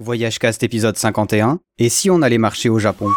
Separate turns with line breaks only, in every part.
Voyage Cast épisode 51. Et si on allait marcher au Japon?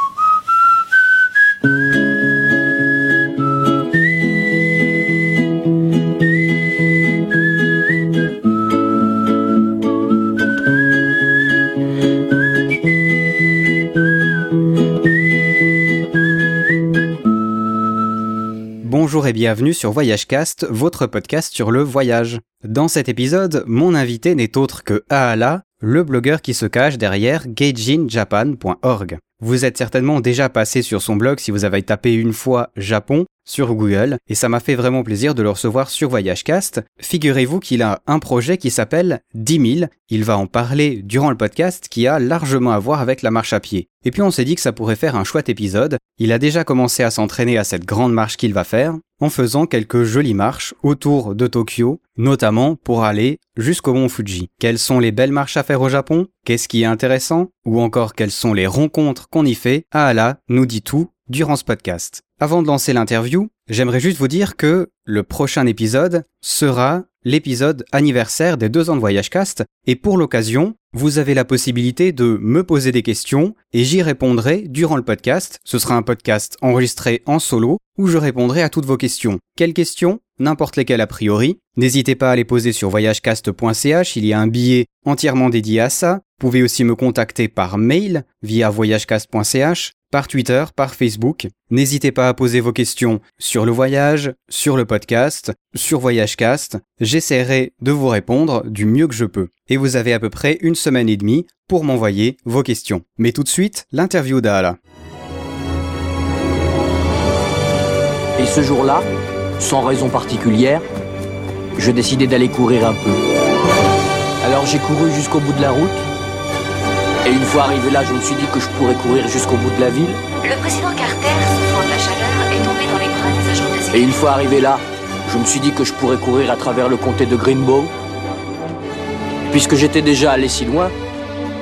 Bonjour et bienvenue sur Voyagecast, votre podcast sur le voyage. Dans cet épisode, mon invité n'est autre que Aala, le blogueur qui se cache derrière gaijinjapan.org. Vous êtes certainement déjà passé sur son blog si vous avez tapé une fois Japon sur Google, et ça m'a fait vraiment plaisir de le recevoir sur Voyagecast. Figurez-vous qu'il a un projet qui s'appelle 10 000. Il va en parler durant le podcast qui a largement à voir avec la marche à pied. Et puis on s'est dit que ça pourrait faire un chouette épisode. Il a déjà commencé à s'entraîner à cette grande marche qu'il va faire en faisant quelques jolies marches autour de Tokyo, notamment pour aller jusqu'au mont Fuji. Quelles sont les belles marches à faire au Japon? Qu'est-ce qui est intéressant? Ou encore quelles sont les rencontres qu'on y fait Aala nous dit tout durant ce podcast. Avant de lancer l'interview, j'aimerais juste vous dire que le prochain épisode sera l'épisode anniversaire des deux ans de Voyage Cast, et pour l'occasion, vous avez la possibilité de me poser des questions et j'y répondrai durant le podcast. Ce sera un podcast enregistré en solo où je répondrai à toutes vos questions. Quelles questions? N'importe lesquelles a priori. N'hésitez pas à les poser sur voyagecast.ch, il y a un billet entièrement dédié à ça. Vous pouvez aussi me contacter par mail via voyagecast.ch par Twitter, par Facebook. N'hésitez pas à poser vos questions sur le voyage, sur le podcast, sur Voyagecast. J'essaierai de vous répondre du mieux que je peux. Et vous avez à peu près une semaine et demie pour m'envoyer vos questions. Mais tout de suite, l'interview d'Ala.
Et ce jour-là, sans raison particulière, je décidai d'aller courir un peu. Alors j'ai couru jusqu'au bout de la route et une fois arrivé là, je me suis dit que je pourrais courir jusqu'au bout de la ville.
Le président Carter, souffrant de la chaleur, est tombé dans les bras des agents de sécurité.
Et une fois arrivé là, je me suis dit que je pourrais courir à travers le comté de Greenbow. Puisque j'étais déjà allé si loin,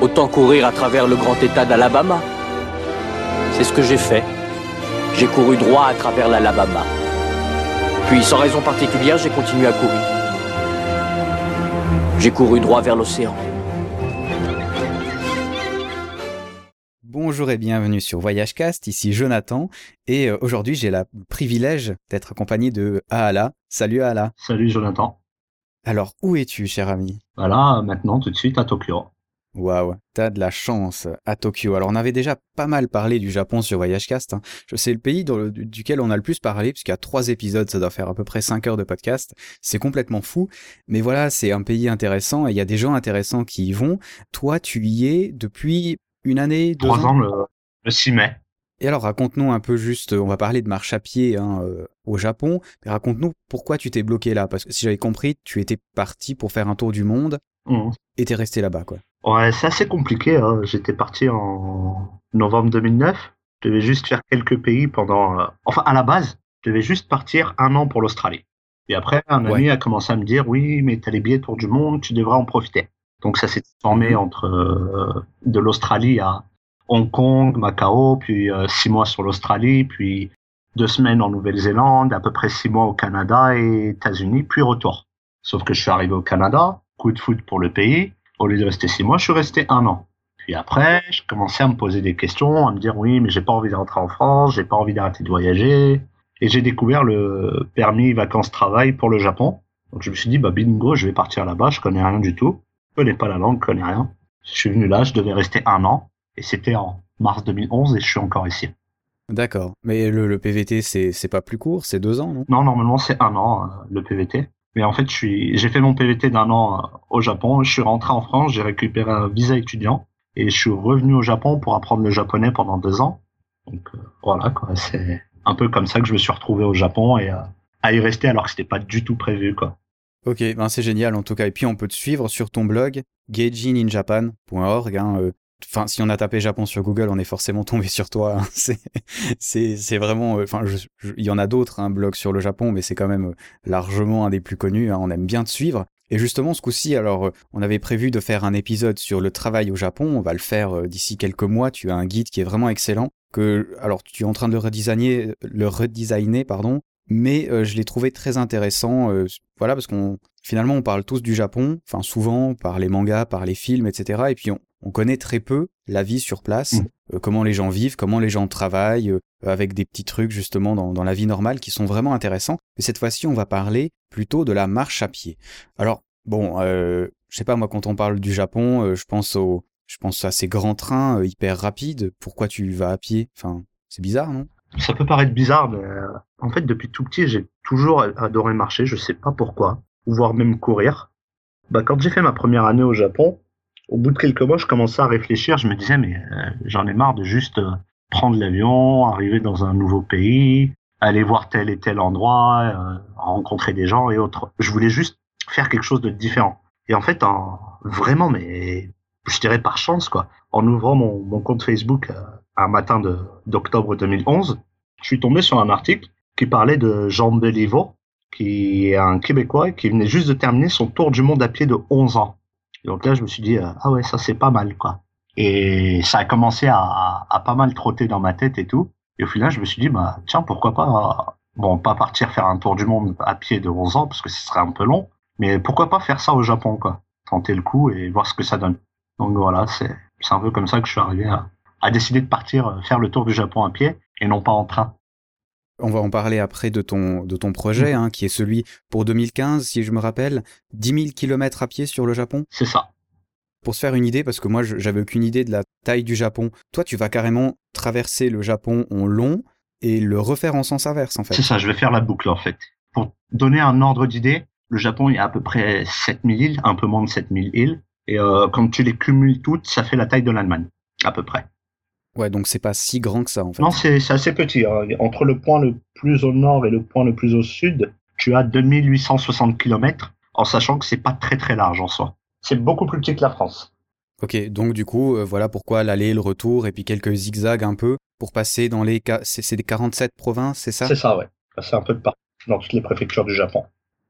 autant courir à travers le grand état d'Alabama. C'est ce que j'ai fait. J'ai couru droit à travers l'Alabama. Puis, sans raison particulière, j'ai continué à courir. J'ai couru droit vers l'océan.
Bonjour et bienvenue sur Voyagecast, ici Jonathan, et euh, aujourd'hui j'ai le privilège d'être accompagné de Aala. Salut Aala.
Salut Jonathan.
Alors où es-tu cher ami?
Voilà, maintenant tout de suite à Tokyo.
Waouh, t'as de la chance à Tokyo. Alors on avait déjà pas mal parlé du Japon sur Voyagecast. Hein. Je sais le pays le- duquel on a le plus parlé, puisqu'il y a trois épisodes, ça doit faire à peu près cinq heures de podcast. C'est complètement fou. Mais voilà, c'est un pays intéressant et il y a des gens intéressants qui y vont. Toi, tu y es depuis une année, deux
Trois ans le, le 6 mai.
Et alors, raconte-nous un peu juste, on va parler de marche à pied hein, euh, au Japon, mais raconte-nous pourquoi tu t'es bloqué là, parce que si j'avais compris, tu étais parti pour faire un tour du monde
Mhm.
et t'es resté là-bas, quoi.
Ouais, c'est assez compliqué. Hein. J'étais parti en novembre 2009. Je devais juste faire quelques pays pendant. euh, Enfin, à la base, je devais juste partir un an pour l'Australie. Et après, un
Ouais.
ami a commencé à me dire Oui, mais t'as les billets tour du monde, tu devrais en profiter. Donc, ça s'est formé
Mhm.
entre euh, de l'Australie à Hong Kong, Macao, puis euh, six mois sur l'Australie, puis deux semaines en Nouvelle-Zélande, à peu près six mois au Canada et États-Unis, puis retour. Sauf que je suis arrivé au Canada, coup de foot pour le pays. Au lieu de rester six mois, je suis resté un an. Puis après, je commençais à me poser des questions, à me dire oui, mais j'ai pas envie de rentrer en France, j'ai pas envie d'arrêter de voyager. Et j'ai découvert le permis vacances-travail pour le Japon. Donc je me suis dit, bah bingo, je vais partir là-bas, je connais rien du tout. Je connais pas la langue, je connais rien. Je suis venu là, je devais rester un an. Et c'était en mars 2011 et je suis encore ici.
D'accord. Mais le, le PVT, c'est pas plus court, c'est deux ans, non?
Non, normalement c'est un an, euh, le PVT. Mais en fait, j'ai fait mon PVT d'un an euh, au Japon. Je suis rentré en France, j'ai récupéré un visa étudiant et je suis revenu au Japon pour apprendre le japonais pendant deux ans. Donc euh, voilà, quoi. C'est un peu comme ça que je me suis retrouvé au Japon et à y rester alors que c'était pas du tout prévu, quoi.
Ok, ben c'est génial en tout cas. Et puis on peut te suivre sur ton blog geijininjapan.org. Hein, euh, Enfin, si on a tapé Japon sur Google, on est forcément tombé sur toi. hein. C'est, vraiment. euh, Enfin, il y en a d'autres, un blog sur le Japon, mais c'est quand même euh, largement un des plus connus. hein. On aime bien te suivre. Et justement, ce coup-ci, alors, euh, on avait prévu de faire un épisode sur le travail au Japon. On va le faire d'ici quelques mois. Tu as un guide qui est vraiment excellent. Que, alors, tu es en train de redesigner, le redesigner, pardon. Mais euh, je l'ai trouvé très intéressant. euh, voilà, parce qu'on finalement on parle tous du Japon, enfin souvent par les mangas, par les films, etc. Et puis on, on connaît très peu la vie sur place,
Mm.
euh, comment les gens vivent, comment les gens travaillent, avec des petits trucs justement dans, dans la vie normale qui sont vraiment intéressants. Mais cette fois-ci, on va parler plutôt de la marche à pied. Alors, bon, je sais pas, moi, quand on parle du Japon, je pense au, je pense à ces grands trains hyper rapides. Pourquoi tu vas à pied? Enfin, c'est bizarre, non?
Ça peut paraître bizarre, mais euh, en fait, depuis tout petit, j'ai toujours adoré marcher. Je sais pas pourquoi, ou voire même courir. Bah, quand j'ai fait ma première année au Japon, au bout de quelques mois, je commençais à réfléchir. Je me disais, mais euh, j'en ai marre de juste euh, prendre l'avion, arriver dans un nouveau pays, aller voir tel et tel endroit, euh, rencontrer des gens et autres. Je voulais juste faire quelque chose de différent. Et en fait, en, vraiment, mais je dirais par chance, quoi, en ouvrant mon, mon compte Facebook euh, un matin d'octobre 2011, je suis tombé sur un article qui parlait de Jean Beliveau, qui est un Québécois qui venait juste de terminer son tour du monde à pied de 11 ans. Et donc là, je me suis dit, euh, ah ouais, ça c'est pas mal, quoi. Et ça a commencé à, pas mal trotter dans ma tête et tout. Et au final, je me suis dit, bah tiens, pourquoi pas, euh, bon, pas partir faire un tour du monde à pied de 11 ans, parce que ce serait un peu long, mais pourquoi pas faire ça au Japon, quoi. Tenter le coup et voir ce que ça donne. Donc voilà, c'est un peu comme ça que je suis arrivé à, à décider de partir euh, faire le tour du Japon à pied et non pas en train.
On va en parler après de ton, de ton projet, hein, qui est celui pour 2015, si je me rappelle, 10 000 km à pied sur le Japon.
C'est ça.
Pour se faire une idée, parce que moi, je- j'avais aucune idée de la taille du Japon. Toi, tu vas carrément traverser le Japon en long et le refaire en sens inverse, en fait.
C'est ça, je vais faire la boucle en fait. Pour donner un ordre d'idée, le Japon, il y a à peu près 7000 îles, un peu moins de 7000 îles. Et euh, quand tu les cumules toutes, ça fait la taille de l'Allemagne, à peu près.
Ouais, donc c'est pas si grand que ça, en fait.
Non, c'est assez petit. hein. Entre le point le plus au nord et le point le plus au sud, tu as 2860 km, en sachant que c'est pas très très large en soi. C'est beaucoup plus petit que la France.
Ok, donc du coup, euh, voilà pourquoi l'aller, le retour, et puis quelques zigzags un peu pour passer dans les... C'est c'est des 47 provinces, c'est ça?
C'est ça, ouais. C'est un peu de partout dans toutes les préfectures du Japon.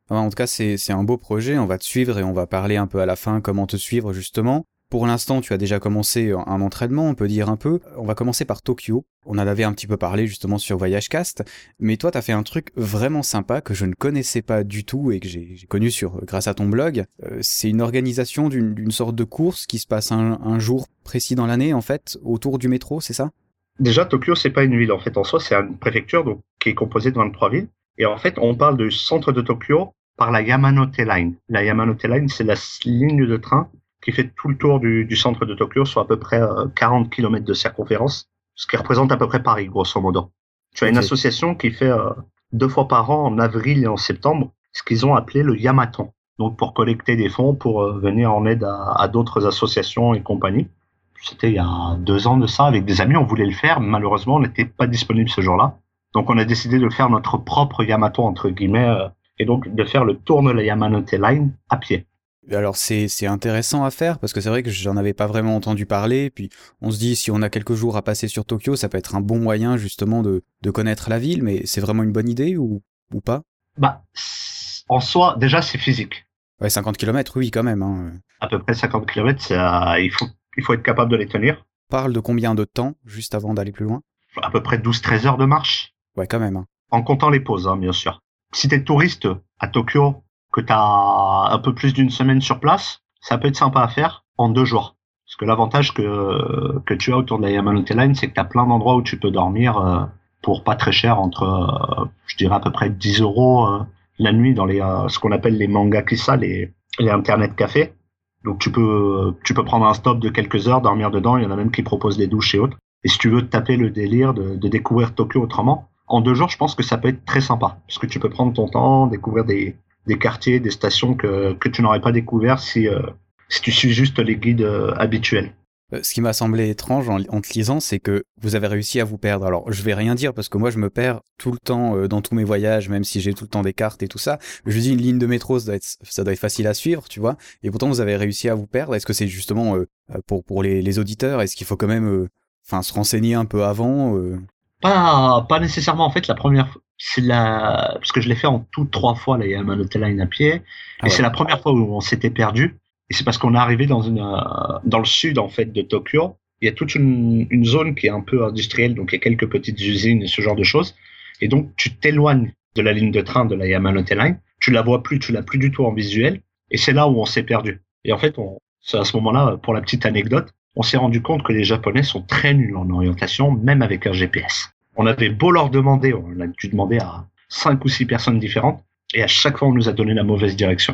En tout cas, c'est un beau projet. On va te suivre et on va parler un peu à la fin comment te suivre justement. Pour l'instant, tu as déjà commencé un entraînement, on peut dire un peu. On va commencer par Tokyo. On en avait un petit peu parlé justement sur VoyageCast. Mais toi, tu as fait un truc vraiment sympa que je ne connaissais pas du tout et que j'ai connu sur grâce à ton blog. Euh, c'est une organisation d'une sorte de course qui se passe un, jour précis dans l'année, en fait, autour du métro, c'est ça?
Déjà, Tokyo, c'est pas une ville. En fait, en soi, c'est une préfecture qui est composée de 23 villes. Et en fait, on parle du centre de Tokyo par la Yamanote Line. La Yamanote Line, c'est la ligne de train qui fait tout le tour du, du centre de Tokyo sur à peu près euh, 40 km de circonférence, ce qui représente à peu près Paris, grosso modo. Tu as une association qui fait euh, deux fois par an, en avril et en septembre, ce qu'ils ont appelé le Yamaton. Donc, pour collecter des fonds pour euh, venir en aide à, à d'autres associations et compagnies. C'était il y a deux ans de ça avec des amis. On voulait le faire, mais malheureusement, on n'était pas disponible ce jour-là. Donc, on a décidé de faire notre propre Yamato entre guillemets euh, et donc de faire le tour de la Yamanote Line à pied.
Alors c'est c'est intéressant à faire parce que c'est vrai que j'en avais pas vraiment entendu parler. Puis on se dit si on a quelques jours à passer sur Tokyo, ça peut être un bon moyen justement de, de connaître la ville. Mais c'est vraiment une bonne idée ou, ou pas?
Bah, en soi, déjà, c'est physique.
Ouais, 50 km, oui quand même. Hein.
À peu près 50 km, il faut il faut être capable de les tenir.
On parle de combien de temps juste avant d'aller plus loin?
À peu près 12-13 heures de marche,
Ouais, quand même. Hein.
en comptant les pauses, hein, bien sûr. Si t'es touriste à Tokyo, que t'as un peu plus d'une semaine sur place, ça peut être sympa à faire en deux jours. Parce que l'avantage que, que tu as autour de la Yamanote Line, c'est que t'as plein d'endroits où tu peux dormir euh, pour pas très cher, entre, euh, je dirais à peu près 10 euros euh, la nuit dans les, ce qu'on appelle les mangakisa, les, les internet cafés. Donc tu peux, tu peux prendre un stop de quelques heures, dormir dedans. Il y en a même qui proposent des douches et autres. Et si tu veux taper le délire de, de découvrir Tokyo autrement, en deux jours, je pense que ça peut être très sympa. Parce que tu peux prendre ton temps, découvrir des, des quartiers, des stations que, que tu n'aurais pas découvert si, euh, si tu suis juste les guides euh, habituels.
Euh, Ce qui m'a semblé étrange en, en te lisant, c'est que vous avez réussi à vous perdre. Alors, je vais rien dire parce que moi, je me perds tout le temps euh, dans tous mes voyages, même si j'ai tout le temps des cartes et tout ça. Je dis une ligne de métro, ça doit être, ça doit être facile à suivre, tu vois. Et pourtant, vous avez réussi à vous perdre. Est-ce que c'est justement euh, pour pour les, les auditeurs Est-ce qu'il faut quand même, euh, enfin, se renseigner un peu avant euh?
Pas, pas nécessairement, en fait, la première fois, c'est la, parce que je l'ai fait en tout trois fois, la Yamanote Line à pied. Et
Ah ouais.
c'est la première fois où on s'était perdu. Et c'est parce qu'on est arrivé dans une, euh, dans le sud, en fait, de Tokyo. Il y a toute une, une zone qui est un peu industrielle, donc il y a quelques petites usines et ce genre de choses. Et donc, tu t'éloignes de la ligne de train de la Yamanote Line. Tu la vois plus, tu l'as plus du tout en visuel. Et c'est là où on s'est perdu. Et en fait, on, c'est à ce moment-là, pour la petite anecdote, on s'est rendu compte que les Japonais sont très nuls en orientation, même avec un GPS. On avait beau leur demander, on a dû demander à cinq ou six personnes différentes, et à chaque fois on nous a donné la mauvaise direction.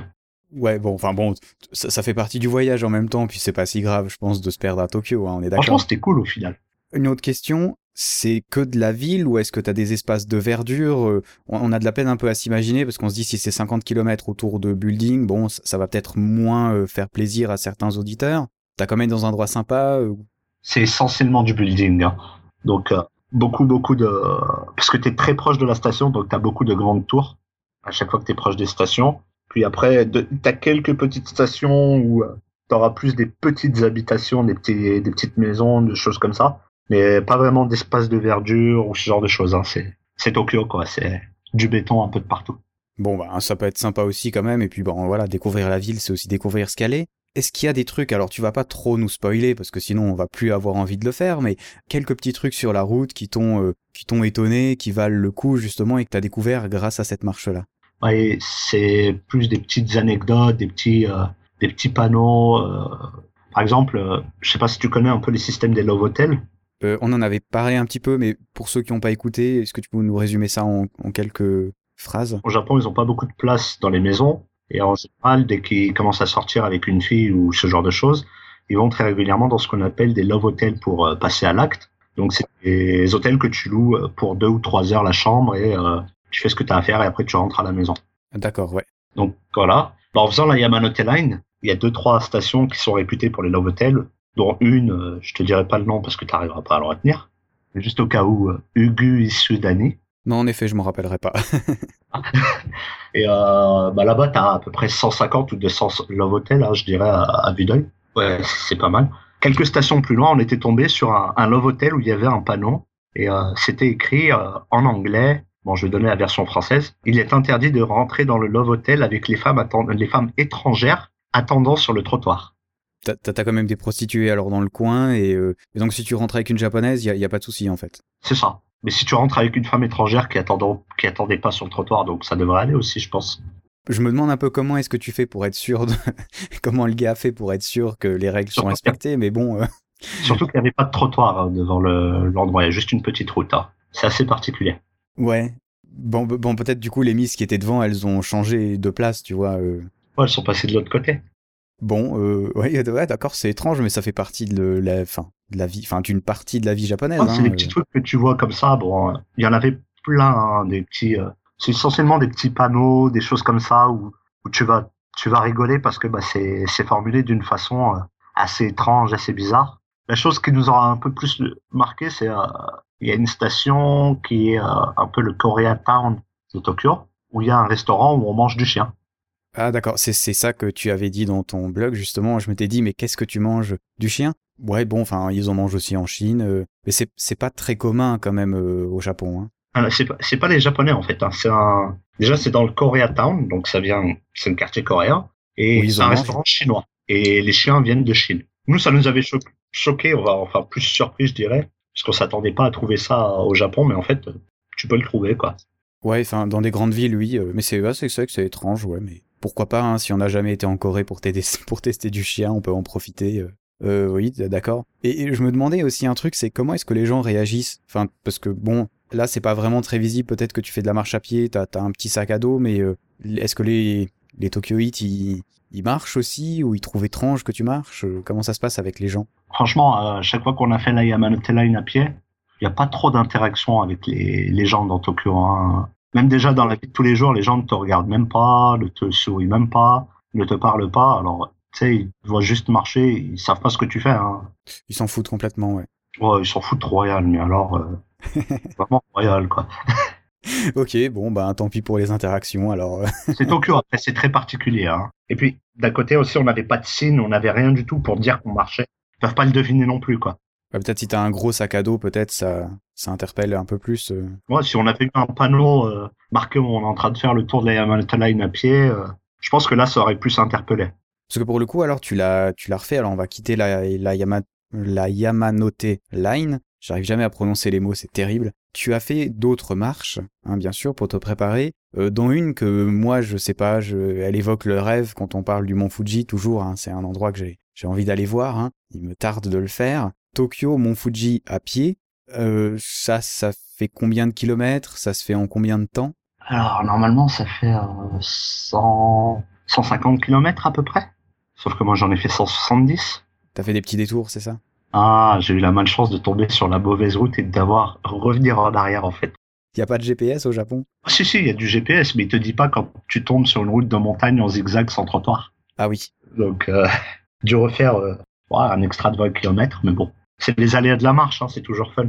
Ouais, bon, enfin bon, ça, ça, fait partie du voyage en même temps, puis c'est pas si grave, je pense, de se perdre à Tokyo, hein, on est d'accord.
Franchement, c'était cool au final.
Une autre question, c'est que de la ville ou est-ce que tu as des espaces de verdure euh, On a de la peine un peu à s'imaginer parce qu'on se dit si c'est 50 km autour de building, bon, ça va peut-être moins euh, faire plaisir à certains auditeurs. T'as quand même dans un endroit sympa euh,
C'est essentiellement du building. Hein. Donc, beaucoup, beaucoup de... Parce que tu es très proche de la station, donc tu as beaucoup de grandes tours à chaque fois que tu es proche des stations. Puis après, tu as quelques petites stations où tu auras plus des petites habitations, des, petits, petites maisons, des choses comme ça. Mais pas vraiment d'espace de verdure ou ce genre de choses. Hein. C'est Tokyo, quoi. C'est du béton un peu de partout.
Bon, bah, ça peut être sympa aussi quand même. Et puis, bon, voilà, découvrir la ville, c'est aussi découvrir ce qu'elle est. Est-ce qu'il y a des trucs, alors tu vas pas trop nous spoiler parce que sinon on va plus avoir envie de le faire, mais quelques petits trucs sur la route qui t'ont euh, qui t'ont étonné, qui valent le coup justement et que t'as découvert grâce à cette marche-là?
Ouais, c'est plus des petites anecdotes, des petits euh, des petits panneaux. Euh, par exemple, je sais pas si tu connais un peu les systèmes des love hotels.
On en avait parlé un petit peu, mais pour ceux qui n'ont pas écouté, est-ce que tu peux nous résumer ça en, quelques phrases?
Au Japon, ils n'ont pas beaucoup de place dans les maisons. Et en général, dès qu'ils commencent à sortir avec une fille ou ce genre de choses, ils vont très régulièrement dans ce qu'on appelle des love hotels pour passer à l'acte. Donc, c'est des hôtels que tu loues pour deux ou trois heures la chambre et tu fais ce que tu as à faire et après tu rentres à la maison.
D'accord, ouais.
Donc, voilà. En faisant la Yamanote Line, il y a deux, trois stations qui sont réputées pour les love hotels, dont une, euh, je te dirai pas le nom parce que tu n'arriveras pas à le retenir. Juste au cas où, euh, Ugu Isudani.
Non, en effet, je m'en rappellerai pas.
et euh, bah là-bas, tu as à peu près 150 ou 200 love hotels, hein, je dirais, à, à. Ouais, c'est pas mal. Quelques stations plus loin, on était tombé sur un, love hotel où il y avait un panneau et euh, c'était écrit en anglais Bon, je vais donner la version française. Il est interdit de rentrer dans le Love Hotel avec les femmes, les femmes étrangères attendant sur le trottoir.
T'as as quand même des prostituées alors dans le coin et, euh, donc si tu rentres avec une japonaise, il y a, pas de souci en fait.
C'est ça. Mais si tu rentres avec une femme étrangère qui attendait, qui attendait pas sur le trottoir, donc ça devrait aller aussi, je pense.
Je me demande un peu comment est-ce que tu fais pour être sûr, de... comment le gars a fait pour être sûr que les règles sont respectées, mais bon. Euh.
Surtout qu'il n'y avait pas de trottoir hein, devant l'endroit, il y a juste une petite route. Hein. C'est assez particulier.
Ouais. Bon, bon peut-être du coup les miss qui étaient devant, elles ont changé de place, tu vois. Euh.
Ouais, elles sont passées de l'autre côté.
Bon, euh, ouais, d'accord, c'est étrange, mais ça fait partie de la, fin, de la vie, enfin d'une partie de la vie japonaise.
c'est des hein, petits euh. trucs que tu vois comme ça. Bon, il y en avait plein, hein, des petits. Euh, c'est essentiellement des petits panneaux, des choses comme ça où, où tu vas, tu vas rigoler parce que bah, c'est, c'est formulé d'une façon assez étrange, assez bizarre. La chose qui nous aura un peu plus marqué, c'est il y a une station qui est un peu le Koreatown de Tokyo, où il y a un restaurant où on mange du chien.
Ah d'accord, c'est ça que tu avais dit dans ton blog justement. Je m'étais dit mais qu'est-ce que tu manges du chien? Ouais bon, enfin ils en mangent aussi en Chine, euh, mais c'est c'est pas très commun quand même euh, au Japon. Hein.
Ah, c'est pas c'est pas les Japonais en fait. Hein. Un déjà c'est dans le Koreatown, donc ça vient c'est un quartier coréen et c'est un restaurant chinois et les chiens viennent de Chine. Nous ça nous avait choqué, on va enfin plus surpris je dirais, parce qu'on s'attendait pas à trouver ça au Japon, mais en fait tu peux le trouver quoi.
Ouais, enfin dans des grandes villes oui, euh, mais c'est c'est vrai que c'est étrange ouais, mais pourquoi pas, hein, si on n'a jamais été en Corée pour, tester du chien, on peut en profiter. Euh, euh oui, d'accord. Et, je me demandais aussi un truc, c'est comment est-ce que les gens réagissent? Enfin, parce que bon, là, c'est pas vraiment très visible. Peut-être que tu fais de la marche à pied, t'as as un petit sac à dos, mais euh, est-ce que les, les Tokyoïtes, ils, marchent aussi ou ils trouvent étrange que tu marches? Comment ça se passe avec les gens?
Franchement, à chaque fois qu'on a fait la Yamanote Line à pied, il n'y a pas trop d'interaction avec les, les gens dans Tokyo. Hein. Même déjà dans la vie de tous les jours, les gens ne te regardent même pas, ne te sourient même pas, ne te parlent pas. Alors, tu sais, ils voient juste marcher, ils savent pas ce que tu fais. Hein.
Ils s'en foutent complètement, ouais.
Ouais, ils s'en foutent royal, mais alors, euh, vraiment royal, quoi.
ok, bon, bah tant pis pour les interactions, alors. Euh.
c'est Tokyo, après, c'est très particulier. Hein. Et puis, d'un côté aussi, on n'avait pas de signe, on n'avait rien du tout pour dire qu'on marchait. Ils peuvent pas le deviner non plus, quoi.
Bah, peut-être si t'as un gros sac à dos, peut-être ça, ça interpelle un peu plus. Euh.
Ouais, si on avait eu un panneau euh, marqué où on est en train de faire le tour de la Yamanote Line à pied, euh, je pense que là, ça aurait plus interpellé.
Parce que pour le coup, alors tu l'as, tu l'as refait. Alors on va quitter la, la, la Yamanote Line. J'arrive jamais à prononcer les mots, c'est terrible. Tu as fait d'autres marches, hein, bien sûr, pour te préparer, dont une que moi, je sais pas, je, elle évoque le rêve quand on parle du mont Fuji, toujours. Hein, c'est un endroit que j'ai, j'ai envie d'aller voir. Hein. Il me tarde de le faire. Tokyo, Mont Fuji à pied. Euh, ça, ça fait combien de kilomètres? Ça se fait en combien de temps?
Alors normalement, ça fait euh, 100, 150 kilomètres à peu près. Sauf que moi, j'en ai fait 170.
T'as fait des petits détours, c'est ça?
Ah, j'ai eu la malchance de tomber sur la mauvaise route et d'avoir revenir en arrière en fait.
Il a pas de GPS au Japon?
Ah, si si, il y a du GPS, mais il te dit pas quand tu tombes sur une route de montagne en zigzag sans trottoir.
Ah oui.
Donc, euh, dû refaire euh, un extra de 20 km, mais bon. C'est les aléas de la marche, hein, c'est toujours fun.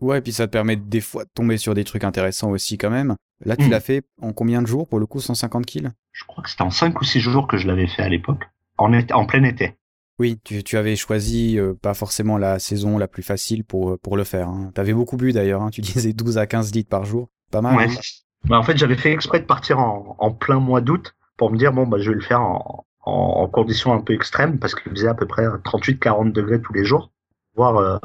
Ouais, puis ça te permet des fois de tomber sur des trucs intéressants aussi quand même. Là, tu
Mm.
l'as fait en combien de jours pour le coup 150 kills?
Je crois que c'était en 5 ou 6 jours que je l'avais fait à l'époque. En, en plein été.
Oui, tu, tu avais choisi euh, pas forcément la saison la plus facile pour, euh, pour le faire. Hein. T'avais beaucoup bu d'ailleurs, hein. tu disais 12 à 15 litres par jour. Pas mal.
Ouais.
hein.
Bah, en fait, j'avais fait exprès de partir en, en plein mois d'août pour me dire, bon, bah, je vais le faire en, en, en conditions un peu extrêmes parce qu'il faisait à peu près 38-40 degrés tous les jours. Voir euh,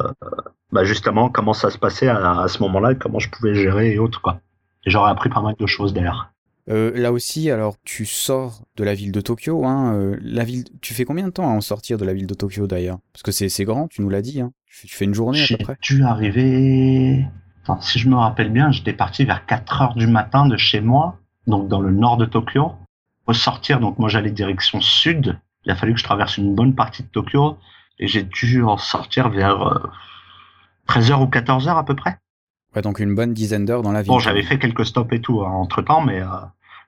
bah, justement comment ça se passait à, à ce moment-là et comment je pouvais gérer et autres. Quoi. Et j'aurais appris pas mal de choses d'ailleurs.
Euh, là aussi, alors tu sors de la ville de Tokyo. Hein, euh, la ville, tu fais combien de temps à en sortir de la ville de Tokyo d'ailleurs? Parce que c'est grand, tu nous l'as dit. Hein. Tu, fais, tu fais une journée à peu près.
dû arriver. Attends, si je me rappelle bien, j'étais parti vers 4 heures du matin de chez moi, donc dans le nord de Tokyo. Ressortir, donc moi j'allais direction sud. Il a fallu que je traverse une bonne partie de Tokyo et j'ai dû en sortir vers 13h ou 14h à peu près.
Ouais, donc une bonne dizaine d'heures dans la ville.
Bon, j'avais fait quelques stops et tout entre temps, mais euh,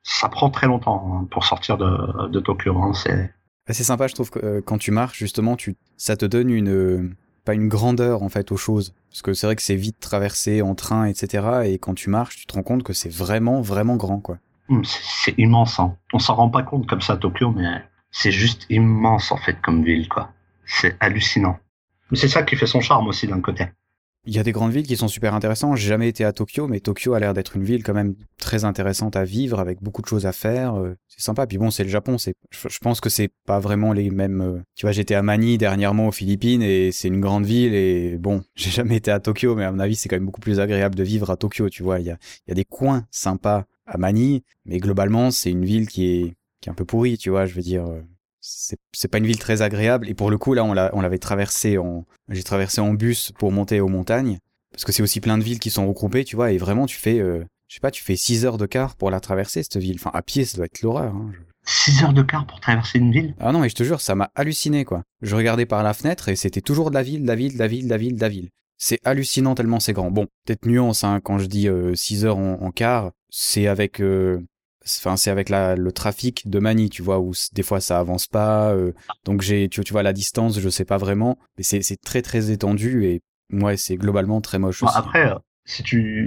ça prend très longtemps hein, pour sortir de, de Tokyo. Hein. C'est
C'est sympa, je trouve que euh, quand tu marches, justement, tu, ça te donne une, euh, pas une grandeur en fait aux choses. Parce que c'est vrai que c'est vite traversé en train, etc. Et quand tu marches, tu te rends compte que c'est vraiment, vraiment grand, quoi.
Hum, c'est- immense. Hein. On s'en rend pas compte comme ça à Tokyo, mais c'est juste immense en fait comme ville, quoi. C'est hallucinant. C'est ça qui fait son charme aussi d'un côté.
Il y a des grandes villes qui sont super intéressantes. J'ai jamais été à Tokyo, mais Tokyo a l'air d'être une ville quand même très intéressante à vivre, avec beaucoup de choses à faire. euh, C'est sympa. Puis bon, c'est le Japon. C'est, je pense que c'est pas vraiment les mêmes. euh, Tu vois, j'étais à Manille dernièrement aux Philippines et c'est une grande ville et bon, j'ai jamais été à Tokyo, mais à mon avis, c'est quand même beaucoup plus agréable de vivre à Tokyo. Tu vois, il y a, des coins sympas à Manille, mais globalement, c'est une ville qui est, qui est un peu pourrie. Tu vois, je veux dire. Euh, c'est pas une ville très agréable. Et pour le coup là on l'a on l'avait traversé en j'ai traversé en bus pour monter aux montagnes. Parce que c'est aussi plein de villes qui sont regroupées tu vois. Et vraiment tu fais euh, je sais pas tu fais 6 heures de car pour la traverser cette ville. Enfin à pied ça doit être l'horreur hein. Je-
6 heures de car pour traverser une ville?
Ah non mais je te jure ça m'a halluciné quoi. Je regardais par la fenêtre et c'était toujours de la ville de la ville de la ville de la ville de la ville. C'est hallucinant tellement c'est grand. Bon peut-être nuance hein, quand je dis 6 heures en, en car c'est avec euh, Enfin, c'est avec la, le trafic de Manille, tu vois, où des fois ça avance pas. euh, donc j'ai, tu, tu vois, la distance, je sais pas vraiment, mais c'est, très très étendu et ouais, c'est globalement très moche
Bon,
aussi.
Après, euh, si tu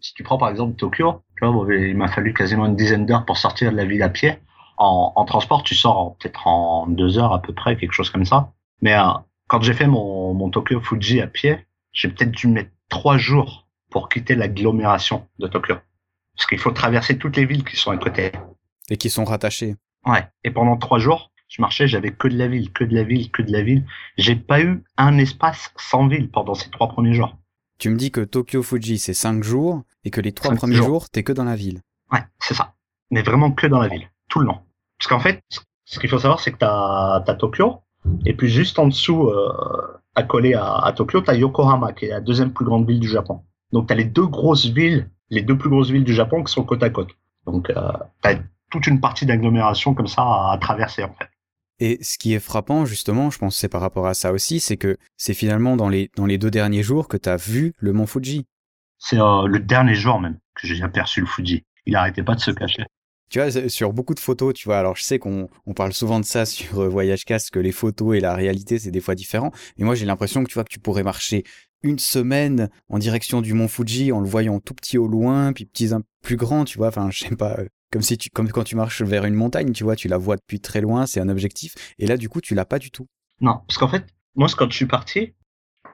si tu prends par exemple Tokyo, tu vois, bon, il m'a fallu quasiment une dizaine d'heures pour sortir de la ville à pied. En, en transport, tu sors peut-être en deux heures à peu près, quelque chose comme ça. Mais euh, quand j'ai fait mon, mon Tokyo Fuji à pied, j'ai peut-être dû mettre trois jours pour quitter l'agglomération de Tokyo. Parce qu'il faut traverser toutes les villes qui sont à côté.
Et qui sont rattachés.
Ouais. Et pendant trois jours, je marchais, j'avais que de la ville, que de la ville, que de la ville. J'ai pas eu un espace sans ville pendant ces trois premiers jours.
Tu me dis que Tokyo Fuji c'est 5 jours et que les trois
Cinq
premiers
jours.
jours, t'es que dans la ville.
Ouais, c'est ça. Mais vraiment que dans la ville, tout le long. Parce qu'en fait, ce qu'il faut savoir, c'est que t'as as Tokyo, et puis juste en dessous, euh, accolé à, à Tokyo, t'as Yokohama, qui est la deuxième plus grande ville du Japon. Donc t'as les deux grosses villes, les deux plus grosses villes du Japon qui sont côte à côte. Donc euh, t'as toute une partie d'agglomération comme ça à, à traverser en fait.
Et ce qui est frappant, justement, je pense que c'est par rapport à ça aussi, c'est que c'est finalement dans les, dans les deux derniers jours que t'as vu le mont Fuji.
C'est euh, le dernier jour même que j'ai aperçu le Fuji. Il arrêtait pas de se cacher.
Tu vois, sur beaucoup de photos, tu vois, alors je sais qu'on on parle souvent de ça sur euh, Voyage Cast, que les photos et la réalité, c'est des fois différent. Mais moi, j'ai l'impression que tu vois que tu pourrais marcher une semaine en direction du mont Fuji en le voyant tout petit au loin, puis petit un plus grand, tu vois. Enfin, je sais pas, euh, comme si tu, comme quand tu marches vers une montagne, tu vois, tu la vois depuis très loin, c'est un objectif. Et là, du coup, tu l'as pas du tout.
Non, parce qu'en fait, moi, quand je suis parti,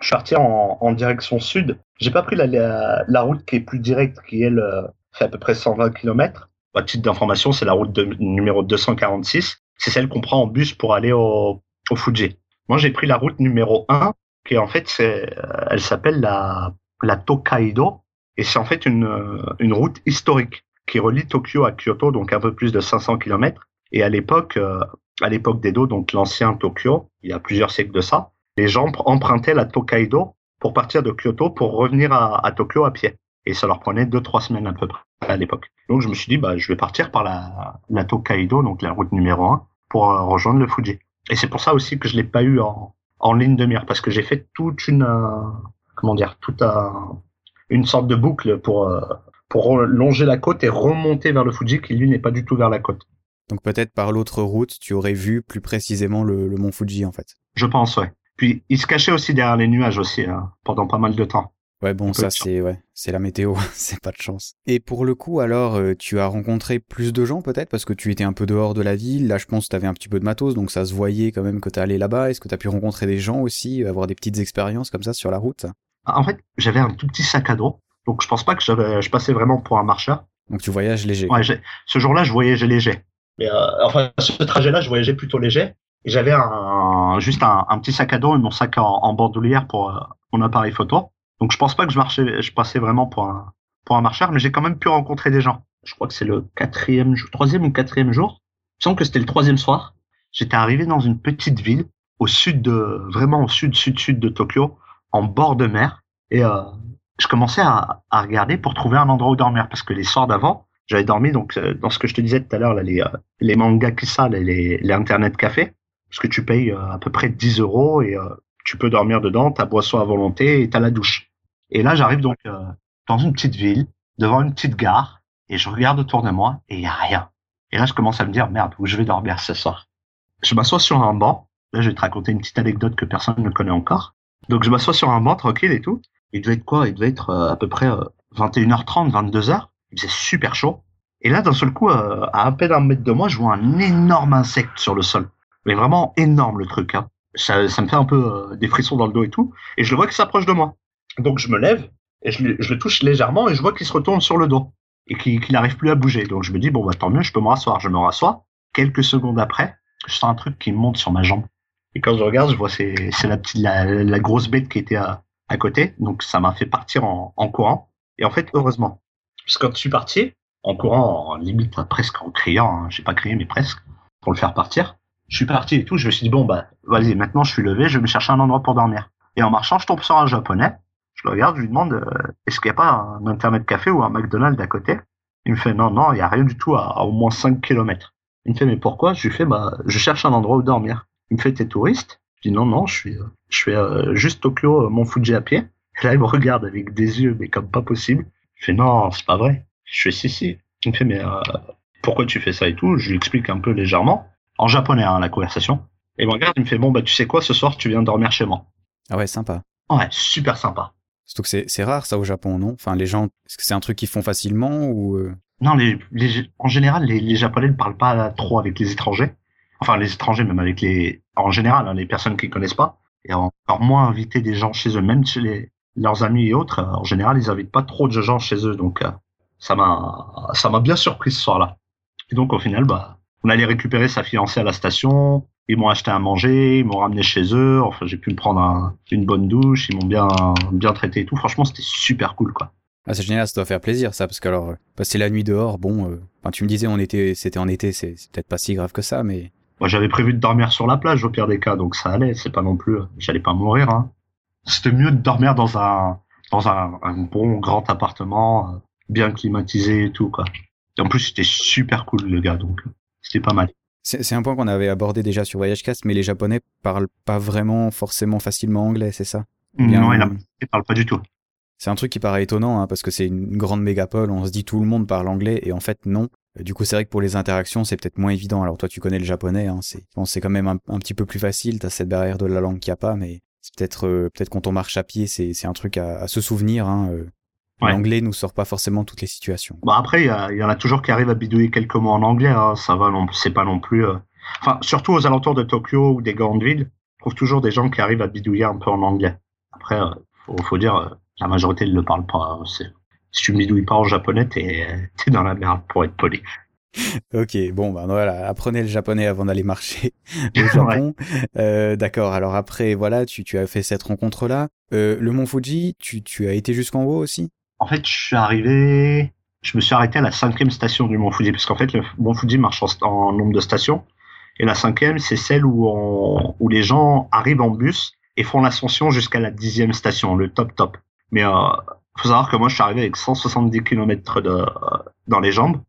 je suis parti en, en direction sud. J'ai pas pris la, la, la route qui est plus directe, qui elle euh, fait à peu près 120 km. À titre d'information, c'est la route de, numéro 246. C'est celle qu'on prend en bus pour aller au, au Fuji. Moi, j'ai pris la route numéro 1, qui en fait, c'est, euh, elle s'appelle la, la Tokaido, et c'est en fait une, euh, une route historique qui relie Tokyo à Kyoto, donc un peu plus de 500 km. Et à l'époque, euh, à l'époque d'Edo, donc l'ancien Tokyo, il y a plusieurs siècles de ça, les gens empruntaient la Tokaido pour partir de Kyoto pour revenir à, à Tokyo à pied. Et ça leur prenait deux, trois semaines à peu près à l'époque. Donc je me suis dit, bah, je vais partir par la, la Tokaido, donc la route numéro un, pour rejoindre le Fuji. Et c'est pour ça aussi que je l'ai pas eu en, en ligne de mire, parce que j'ai fait toute une, euh, comment dire, toute un, une sorte de boucle pour, euh, pour longer la côte et remonter vers le Fuji, qui lui n'est pas du tout vers la côte.
Donc peut-être par l'autre route, tu aurais vu plus précisément le, le mont Fuji en fait.
Je pense, ouais. Puis il se cachait aussi derrière les nuages aussi, hein, pendant pas mal de temps.
Ouais, bon, ça c'est ouais, c'est la météo, c'est pas de chance. Et pour le coup, alors, euh, tu as rencontré plus de gens peut-être? Parce que tu étais un peu dehors de la ville. Là, je pense que tu avais un petit peu de matos, donc ça se voyait quand même que tu allé là-bas. Est-ce que tu as pu rencontrer des gens aussi, avoir des petites expériences comme ça sur la route?
En fait, j'avais un tout petit sac à dos, donc je pense pas que j'avais, je passais vraiment pour un marcheur.
Donc tu voyages léger.
Ouais, ce jour-là, je voyageais léger. Mais euh, enfin, ce trajet-là, je voyageais plutôt léger. Et j'avais un, juste un, un, petit sac à dos et mon sac en, en bandoulière pour euh, mon appareil photo. Donc je pense pas que je marchais, je passais vraiment pour un pour un marcheur, mais j'ai quand même pu rencontrer des gens. Je crois que c'est le quatrième, troisième ou quatrième jour. Je sens que c'était le troisième soir. J'étais arrivé dans une petite ville au sud de, vraiment au sud sud sud de Tokyo, en bord de mer, et euh, je commençais à, à regarder pour trouver un endroit où dormir parce que les soirs d'avant, j'avais dormi donc euh, dans ce que je te disais tout à l'heure là, les euh, les mangas kissa, les, les les internet café, parce que tu payes euh, à peu près 10 euros et tu peux dormir dedans, ta boisson à volonté et t'as la douche. Et là, j'arrive donc euh, dans une petite ville, devant une petite gare, et je regarde autour de moi et il y a rien. Et là, je commence à me dire merde, où je vais dormir ce soir. Je m'assois sur un banc. Là, je vais te raconter une petite anecdote que personne ne connaît encore. Donc, je m'assois sur un banc tranquille et tout. Il devait être quoi? Il devait être euh, à peu près euh, 21h30, 22h. Il faisait super chaud. Et là, d'un seul coup, euh, à à peine un mètre de moi, je vois un énorme insecte sur le sol. Mais vraiment énorme le truc. Hein. Ça, ça me fait un peu euh, des frissons dans le dos et tout. Et je le vois qui s'approche de moi. Donc je me lève et je, je le touche légèrement et je vois qu'il se retourne sur le dos et qu'il n'arrive plus à bouger. Donc je me dis bon bah tant mieux, je peux me rasseoir. Je me rassois. Quelques secondes après, je sens un truc qui monte sur ma jambe. Et quand je regarde, je vois c'est la petite la, la grosse bête qui était à, à côté. Donc ça m'a fait partir en, en courant. Et en fait heureusement, parce que quand je suis parti en courant, en limite presque en criant, hein, j'ai pas crié mais presque pour le faire partir. Je suis parti et tout. Je me suis dit bon bah vas-y maintenant je suis levé, je vais me chercher un endroit pour dormir. Et en marchant, je tombe sur un japonais. Je le regarde, je lui demande euh, est-ce qu'il n'y a pas un internet café ou un McDonald's à côté? Il me fait non, non, il n'y a rien du tout à, à au moins 5 kilomètres. Il me fait mais pourquoi? Je lui fais bah je cherche un endroit où dormir. Il me fait t'es touriste? Je dis non, non, je suis, euh, je suis euh, juste Tokyo, euh, Mont Fuji à pied. Et là il me regarde avec des yeux mais comme pas possible. Je fais non, c'est pas vrai. Je fais si si. Il me fait mais euh, pourquoi tu fais ça et tout? Je lui explique un peu légèrement en japonais hein, la conversation. Et il me regarde, il me fait bon bah tu sais quoi, ce soir tu viens dormir chez moi.
Ah ouais, sympa.
Ouais, super sympa.
Surtout que c'est rare ça au Japon, non? Enfin, les gens, est-ce que c'est un truc qu'ils font facilement ou euh,
Non, en général, les, Japonais ne parlent pas trop avec les étrangers. Enfin, les étrangers, même avec les, en général, hein, les personnes qu'ils connaissent pas. Et encore moins inviter des gens chez eux, même chez les, leurs amis et autres. En général, ils invitent pas trop de gens chez eux. Donc, euh, ça m'a, ça m'a bien surpris ce soir-là. Et donc, au final, bah, on allait récupérer sa fiancée à la station. Ils m'ont acheté à manger, ils m'ont ramené chez eux. Enfin, j'ai pu me prendre un- une bonne douche. Ils m'ont bien, bien traité et tout. Franchement, c'était super cool, quoi.
Ah, c'est génial, ça doit faire plaisir ça, parce que alors, euh, passer la nuit dehors, bon, euh, enfin, tu me disais on était, c'était en été, c'est peut-être pas si grave que ça, mais
Moi, j'avais prévu de dormir sur la plage au pire des cas, donc ça allait. C'est pas non plus, j'allais pas mourir. Hein. C'était mieux de dormir dans un dans un, un bon grand appartement, euh, bien climatisé et tout quoi. Et en plus, c'était super cool le gars, donc c'était pas mal.
C'est un point qu'on avait abordé déjà sur Voyagecast, mais les Japonais parlent pas vraiment forcément facilement anglais, c'est ça? Bien,
non, il,
euh,
a- il parle pas du tout.
C'est un truc qui paraît étonnant, hein, parce que c'est une grande mégapole, on se dit tout le monde parle anglais, et en fait non. Euh, Du coup, c'est vrai que pour les interactions, c'est peut-être moins évident. Alors toi, tu connais le japonais, hein, c'est bon, quand même un, un petit peu plus facile, t'as cette barrière de la langue qu'il n'y a pas, mais c'est peut-être euh, peut-être quand on marche à pied, c'est c'est un truc à, à se souvenir. Hein, euh.
Ouais.
L'anglais nous sort pas forcément toutes les situations.
Bon après, il y, il en a toujours qui arrivent à bidouiller quelques mots en anglais. Hein. Ça va, c'est pas non plus. euh, Enfin, surtout aux alentours de Tokyo ou des grandes villes, je trouve toujours des gens qui arrivent à bidouiller un peu en anglais. Après, euh, faut, faut dire, euh, la majorité ne le parle pas. hein. Si tu bidouilles pas en japonais, t'es dans la merde pour être poli.
Ok, bon, ben voilà, apprenez le japonais avant d'aller marcher au Japon. Euh, D'accord. Alors après, voilà, tu, tu as fait cette rencontre-là. Euh, le mont Fuji, tu, tu as été jusqu'en haut aussi?
En fait, je suis arrivé je me suis arrêté à la cinquième station du Mont Fuji, parce qu'en fait, le Mont Fuji marche en, en nombre de stations. Et la cinquième, c'est celle où, on, où les gens arrivent en bus et font l'ascension jusqu'à la dixième station, le top top. Mais euh, faut savoir que moi, je suis arrivé avec 170 km de, dans les jambes.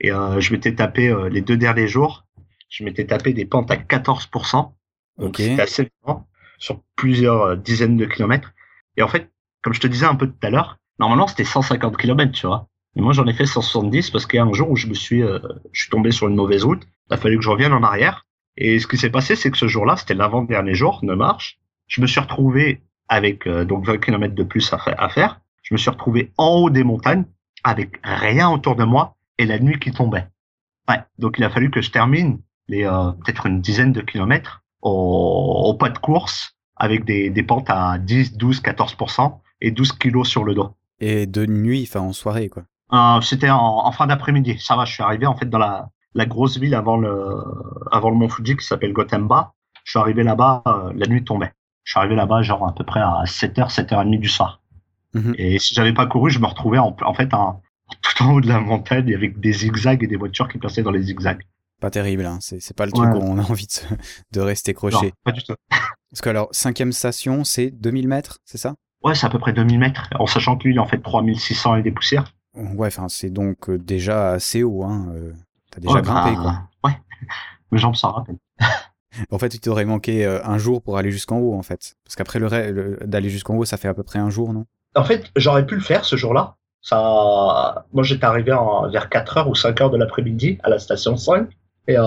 Et euh, je m'étais tapé euh, les deux derniers jours, je m'étais tapé des pentes à 14%. Donc c'était assez grand sur plusieurs euh, dizaines de kilomètres. Et en fait, comme je te disais un peu tout à l'heure, normalement c'était 150 km, tu vois. Et moi j'en ai fait 170 parce qu'il y a un jour où je me suis, euh, je suis tombé sur une mauvaise route. Il a fallu que je revienne en arrière. Et ce qui s'est passé, c'est que ce jour-là, c'était l'avant-dernier jour de marche. Je me suis retrouvé avec euh, donc 20 km de plus à, fa- à faire. Je me suis retrouvé en haut des montagnes avec rien autour de moi et la nuit qui tombait. Ouais, donc il a fallu que je termine les euh, peut-être une dizaine de kilomètres au, au pas de course avec des, des pentes à 10, 12, 14% et 12 kilos sur le dos.
Et de nuit, enfin en soirée, quoi.
Euh, C'était en, en fin d'après-midi. Ça va, je suis arrivé en fait dans la, la grosse ville avant le, avant le Mont Fuji qui s'appelle Gotemba. Je suis arrivé là-bas, euh, la nuit tombait. Je suis arrivé là-bas genre à peu près à 7h, 7h30 du soir.
Mhm.
Et si j'avais pas couru, je me retrouvais en, en fait tout en haut de la montagne avec des zigzags et des voitures qui passaient dans les zigzags.
Pas terrible, hein. C'est pas le
Ouais.
truc où on a envie de, rester
Non,
croché.
pas du tout.
Parce que alors, cinquième station, c'est 2000 mètres, c'est ça?
Ouais, c'est à peu près 2000 mètres, en sachant que lui, il en fait 3600 et des poussières.
Ouais, enfin, c'est donc euh, déjà assez haut, hein. euh, T'as déjà
Ouais,
grimpé,
bah,
quoi.
Ouais, mes jambes s'en rappellent.
En fait, il t'aurait manqué euh, un jour pour aller jusqu'en haut, en fait. Parce qu'après, le, le- d'aller jusqu'en haut, ça fait à peu près un jour, non?
En fait, j'aurais pu le faire ce jour-là. Ça, moi, j'étais arrivé en- vers 4 heures ou 5 heures de l'après-midi à la station 5. Et euh,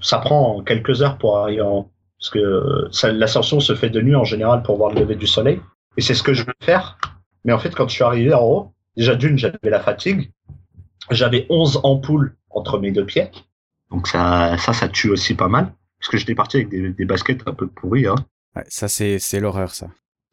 ça prend quelques heures pour arriver en... Parce que l'ascension se fait de nuit en général pour voir le lever du soleil. Et c'est ce que je veux faire. Mais en fait, quand je suis arrivé en haut, déjà d'une, j'avais la fatigue. J'avais 11 ampoules entre mes deux pieds. Donc ça, ça, ça tue aussi pas mal. Parce que j'étais parti avec des, des baskets un peu pourries. Hein.
Ouais, ça, c'est c'est l'horreur, ça.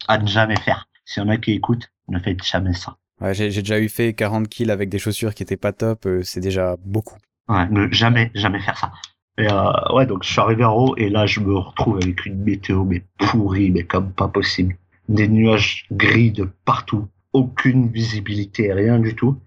À ne jamais faire. S'il y en a qui écoutent, ne faites jamais ça.
Ouais, j'ai j'ai déjà eu fait 40 kills avec des chaussures qui étaient pas top, euh, c'est déjà beaucoup.
Ouais, ne jamais, jamais faire ça. Et euh, ouais, donc je suis arrivé en haut et là je me retrouve avec une météo mais pourrie, mais comme pas possible. Des nuages gris de partout, aucune visibilité, rien du tout.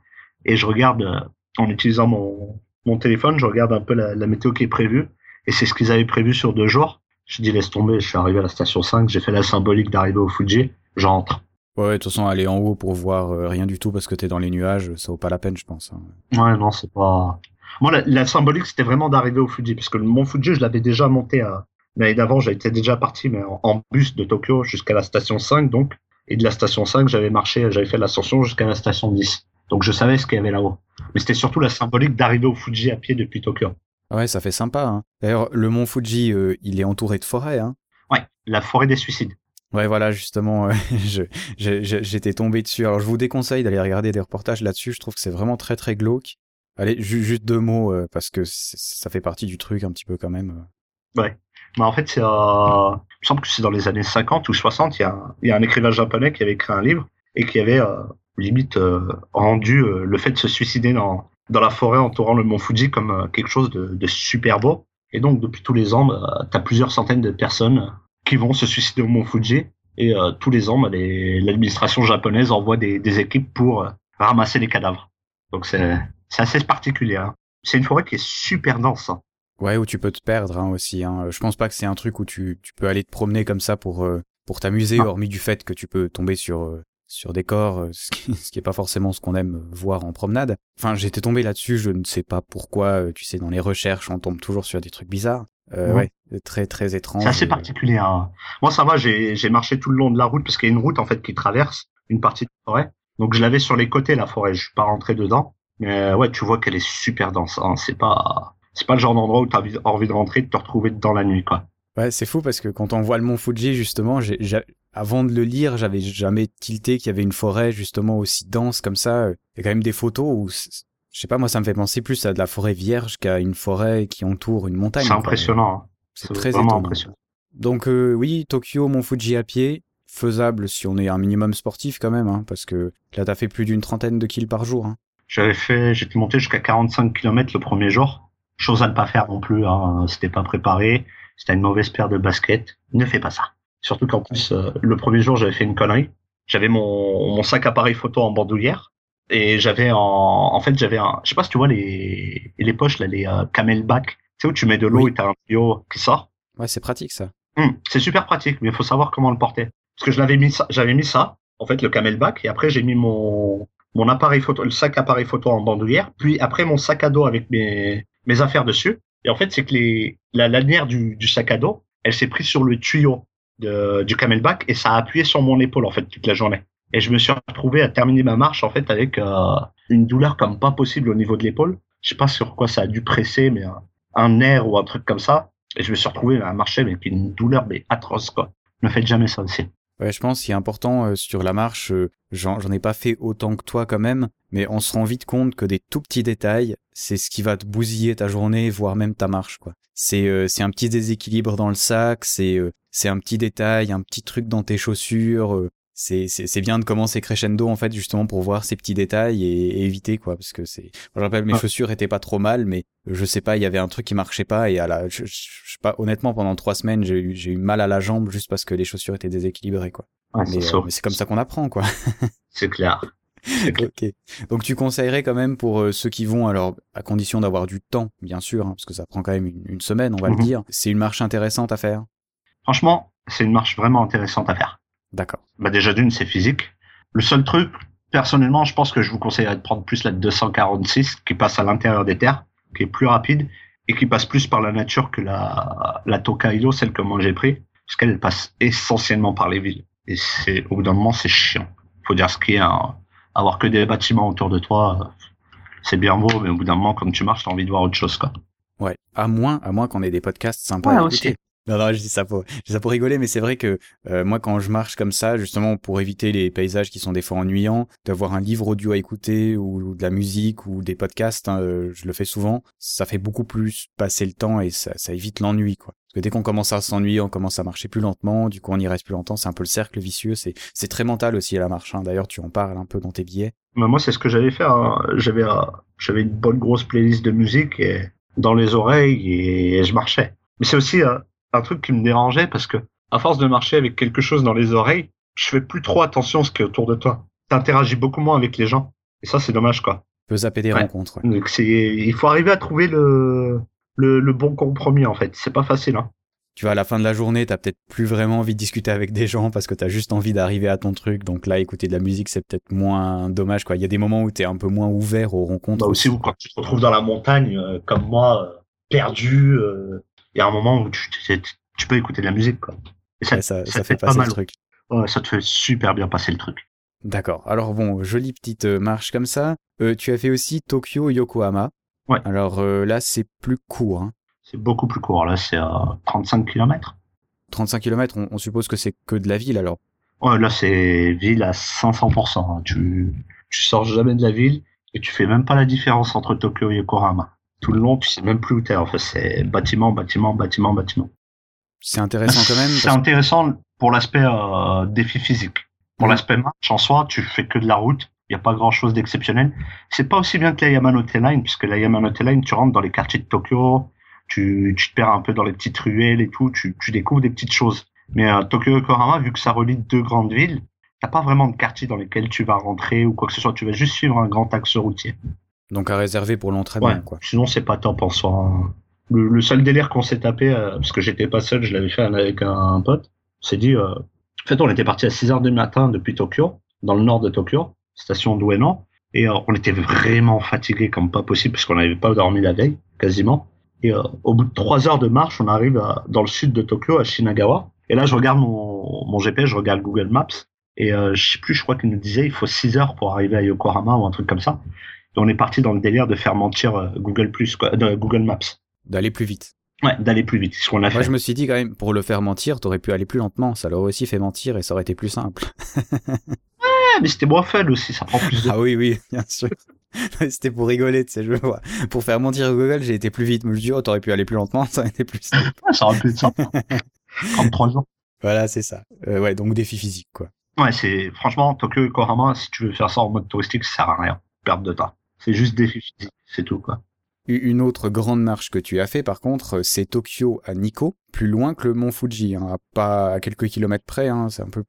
Et je regarde, euh, en utilisant mon, mon téléphone, je regarde un peu la, la météo qui est prévue. Et c'est ce qu'ils avaient prévu sur deux jours. Je dis laisse tomber, je suis arrivé à la station 5, j'ai fait la symbolique d'arriver au Fuji, j'entre.
Ouais, de toute façon, aller en haut pour voir euh, rien du tout parce que t'es dans les nuages, ça vaut pas la peine, je pense. hein.
Ouais, non, c'est pas. Moi, la, la symbolique, c'était vraiment d'arriver au Fuji, parce que le Mont Fuji, je l'avais déjà monté à... l'année d'avant, j'étais déjà parti, mais en, bus de Tokyo jusqu'à la station 5, donc. Et de la station 5, j'avais marché, j'avais fait l'ascension jusqu'à la station 10. Donc, je savais ce qu'il y avait là-haut. Mais c'était surtout la symbolique d'arriver au Fuji à pied depuis Tokyo.
Ouais, ça fait sympa. Hein. D'ailleurs, le mont Fuji, euh, il est entouré de forêts. Hein.
Ouais, la forêt des suicides.
Ouais, voilà, justement, euh, j'étais tombé dessus. Alors, je vous déconseille d'aller regarder des reportages là-dessus. Je trouve que c'est vraiment très, très glauque. Allez, ju- juste deux mots, euh, parce que ça fait partie du truc un petit peu quand même. euh.
Mais en fait, c'est, euh... il me semble que c'est dans les années 50 ou 60, il y a, y a un écrivain japonais qui avait écrit un livre et qui avait euh, limite euh, rendu euh, le fait de se suicider dans, dans la forêt entourant le mont Fuji comme quelque chose de, de super beau. Et donc, depuis tous les ans, bah, tu as plusieurs centaines de personnes qui vont se suicider au mont Fuji. Et euh, tous les ans, bah, les- l'administration japonaise envoie des, des équipes pour ramasser les cadavres. Donc, c'est c'est assez particulier. hein. C'est une forêt qui est super dense. hein.
Ouais, où tu peux te perdre hein, aussi. Hein. Je pense pas que c'est un truc où tu, tu peux aller te promener comme ça pour, euh, pour t'amuser,
Non.
hormis du fait que tu peux tomber sur, euh, sur des corps, euh, ce qui, ce qui est pas forcément ce qu'on aime voir en promenade. Enfin, j'étais tombé là-dessus, je ne sais pas pourquoi, tu sais, dans les recherches, on tombe toujours sur des trucs bizarres. Euh,
Ouais.
ouais, très très étrange.
C'est assez particulier. hein. Moi, ça va, j'ai marché tout le long de la route parce qu'il y a une route en fait qui traverse une partie de la forêt. Donc, je l'avais sur les côtés la forêt. Je suis pas rentré dedans, mais ouais, tu vois qu'elle est super dense. Hein. C'est pas c'est pas le genre d'endroit où tu as envie de rentrer et de te retrouver dans la nuit, quoi.
Ouais, c'est fou parce que quand on voit le mont Fuji, justement, avant de le lire, j'avais jamais tilté qu'il y avait une forêt justement aussi dense comme ça. Il y a quand même des photos où, je sais pas, moi ça me fait penser plus à de la forêt vierge qu'à une forêt qui entoure une montagne.
C'est impressionnant. hein.
C'est très
vraiment
étonnant.
impressionnant.
Donc euh, oui, Tokyo, mont Fuji à pied, faisable si on est un minimum sportif quand même, hein, parce que là t'as fait plus d'une trentaine de kills par jour. Hein.
J'avais fait, j'étais monté jusqu'à 45 km le premier jour. Chose à ne pas faire non plus. Hein. C'était pas préparé. C'était une mauvaise paire de baskets. Ne fais pas ça. Surtout qu'en plus, euh, le premier jour, j'avais fait une connerie. J'avais mon, mon sac appareil photo en bandoulière. Et j'avais en, en fait, j'avais un, je sais pas si tu vois les, les poches, là, les euh, camelback. Tu sais où tu mets de l'eau
Oui.
et t'as un tuyau qui sort?
Ouais, c'est pratique ça.
Hum, c'est super pratique, mais il faut savoir comment le porter. Parce que je l'avais mis ça, j'avais mis ça, en fait, le camelback, et après j'ai mis mon, mon appareil photo, le sac appareil photo en bandoulière, puis après mon sac à dos avec mes, mes affaires dessus. Et en fait, c'est que les, la lanière du, du sac à dos, elle s'est prise sur le tuyau de, du camelback et ça a appuyé sur mon épaule, en fait, toute la journée. Et je me suis retrouvé à terminer ma marche, en fait, avec euh, une douleur comme pas possible au niveau de l'épaule. Je sais pas sur quoi ça a dû presser, mais un, un nerf ou un truc comme ça. Et je me suis retrouvé à marcher avec une douleur mais atroce, quoi. Ne faites jamais ça aussi.
Ouais, je pense qu'il est important euh, sur la marche, euh, j'en ai pas fait autant que toi quand même, mais on se rend vite compte que des tout petits détails, c'est ce qui va te bousiller ta journée, voire même ta marche, quoi. C'est euh, c'est un petit déséquilibre dans le sac, c'est euh, c'est un petit détail, un petit truc dans tes chaussures. euh, c'est c'est c'est bien de commencer crescendo en fait justement pour voir ces petits détails et, et éviter quoi parce que c'est je rappelle mes chaussures étaient pas trop mal mais je sais pas il y avait un truc qui marchait pas et à la je, je- je sais pas honnêtement pendant trois semaines j'ai eu j'ai eu mal à la jambe juste parce que les chaussures étaient déséquilibrées quoi
Ouais,
mais,
c'est
euh, mais c'est comme ça qu'on apprend, quoi.
C'est clair.
Ok. Donc tu conseillerais quand même pour euh, ceux qui vont, alors à condition d'avoir du temps, bien sûr, hein, parce que ça prend quand même une, une semaine, on va
Mhm.
le dire. C'est une marche intéressante à faire?
Franchement, c'est une marche vraiment intéressante à faire.
D'accord.
Bah déjà d'une, c'est physique. Le seul truc, personnellement, je pense que je vous conseillerais de prendre plus la 246 qui passe à l'intérieur des terres, qui est plus rapide et qui passe plus par la nature que la, la Tokaido, celle que moi j'ai pris, parce qu'elle passe essentiellement par les villes. Et c'est, au bout d'un moment, c'est chiant. Faut dire ce qui est, hein. Avoir que des bâtiments autour de toi, c'est bien beau, mais au bout d'un moment, quand tu marches, t'as envie de voir autre chose, quoi.
Ouais. À moins, à moins qu'on ait des podcasts sympas
Ouais,
à
aussi.
Non, non, je dis ça pour, je ça pour rigoler, mais c'est vrai que euh, moi, quand je marche comme ça, justement, pour éviter les paysages qui sont des fois ennuyants, d'avoir un livre audio à écouter ou, de la musique ou des podcasts, hein, euh, je le fais souvent, ça fait beaucoup plus passer le temps et ça, évite l'ennui, quoi. Parce que dès qu'on commence à s'ennuyer, on commence à marcher plus lentement, du coup on y reste plus longtemps, c'est un peu le cercle vicieux, c'est c'est très mental aussi à la marche. hein. D'ailleurs, tu en parles un peu dans tes billets.
Bah, moi, c'est ce que j'avais hein. J'avais, euh, j'avais une bonne grosse playlist de musique dans les oreilles et, je marchais. Mais c'est aussi un truc qui me dérangeait parce que, à force de marcher avec quelque chose dans les oreilles, je fais plus trop attention à ce qui est autour de toi. T'interagis beaucoup moins avec les gens. Et ça, c'est dommage, quoi.
Tu peux zapper des
Ouais.
rencontres. ouais.
Donc, c'est, il faut arriver à trouver le, le, le bon compromis, en fait. C'est pas facile, hein.
Tu vois, à la fin de la journée, t'as peut-être plus vraiment envie de discuter avec des gens parce que t'as juste envie d'arriver à ton truc. Donc là, écouter de la musique, c'est peut-être moins dommage, quoi. Il y a des moments où t'es un peu moins ouvert aux rencontres.
Bah aussi, ou quand tu te retrouves dans la montagne, euh, comme moi, euh, perdu, euh, il y a un moment où tu, tu, tu peux écouter de la musique, quoi. Et ça,
Ouais, ça,
ça
ça
fait
fait
pas
passer
mal.
le truc.
ouais, ça te fait super bien passer le truc.
D'accord. Alors bon, jolie petite euh, marche comme ça. Euh, tu as fait aussi Tokyo-Yokohama.
Ouais.
Alors euh, là, c'est plus court. Hein.
C'est beaucoup plus court. Là, c'est à 35 km.
35 km, on, on suppose que c'est que de la ville alors.
Ouais, là, c'est ville à 500%. hein. Tu, tu sors jamais de la ville et tu fais même pas la différence entre Tokyo et Yokohama. Tout le long, tu sais même plus où t'es. En fait, c'est bâtiment, bâtiment, bâtiment, bâtiment.
C'est intéressant quand même.
C'est
parce-
intéressant pour l'aspect euh, défi physique. Pour
Mhm.
l'aspect marche en soi, tu fais que de la route. Il n'y a pas grand chose d'exceptionnel. C'est pas aussi bien que la Yamanote Line, puisque la Yamanote Line, tu rentres dans les quartiers de Tokyo, tu, tu te perds un peu dans les petites ruelles et tout, tu, tu découvres des petites choses. Mais euh, Tokyo Yokohama, vu que ça relie deux grandes villes, t'as pas vraiment de quartier dans lesquels tu vas rentrer ou quoi que ce soit. Tu vas juste suivre un grand axe routier.
Donc à réserver pour l'entraînement,
Ouais.
quoi.
Sinon, c'est pas top en soi. hein. Le, le seul délire qu'on s'est tapé, euh, parce que j'étais pas seul, je l'avais fait avec un, un pote, on s'est dit, euh, en fait, on était parti à 6 heures du matin depuis Tokyo, dans le nord de Tokyo, station d'Ueno, et euh, on était vraiment fatigué comme pas possible, parce qu'on n'avait pas dormi la veille, quasiment. Et au bout de 3 heures de marche, on arrive à- dans le sud de Tokyo, à Shinagawa. Et là, je regarde mon, mon GPS, je regarde Google Maps, et je sais plus, je crois qu'il nous disait, il faut 6 heures pour arriver à Yokohama ou un truc comme ça. On est parti dans le délire de faire mentir euh, Google Plus, Google Maps.
D'aller plus vite.
Ouais, d'aller plus vite, ce qu'on a
Moi,
fait.
je me suis dit quand même, pour le faire mentir, t'aurais pu aller plus lentement. Ça l'aurait aussi fait mentir et ça aurait été plus simple.
Ouais, mais c'était moins fun aussi, ça prend plus de
Ah oui, oui, bien sûr. C'était pour rigoler, tu sais, je vois. Pour faire mentir Google, j'ai été plus vite. Mais je dis, oh, t'aurais pu aller plus lentement, ça aurait été plus simple.
Ça aurait pu être sympa. 33 ans.
Voilà, c'est ça. Euh, ouais, donc défi physique, quoi.
Ouais, c'est, franchement, Tokyo et Yokohama, si tu veux faire ça en mode touristique, ça sert à rien. Perte de temps. C'est juste défi physique, c'est tout, quoi.
Une autre grande marche que tu as fait, par contre, euh, c'est Tokyo à Nikko, plus loin que le mont Fuji, hein, à pas à quelques kilomètres près, hein, c'est un peu,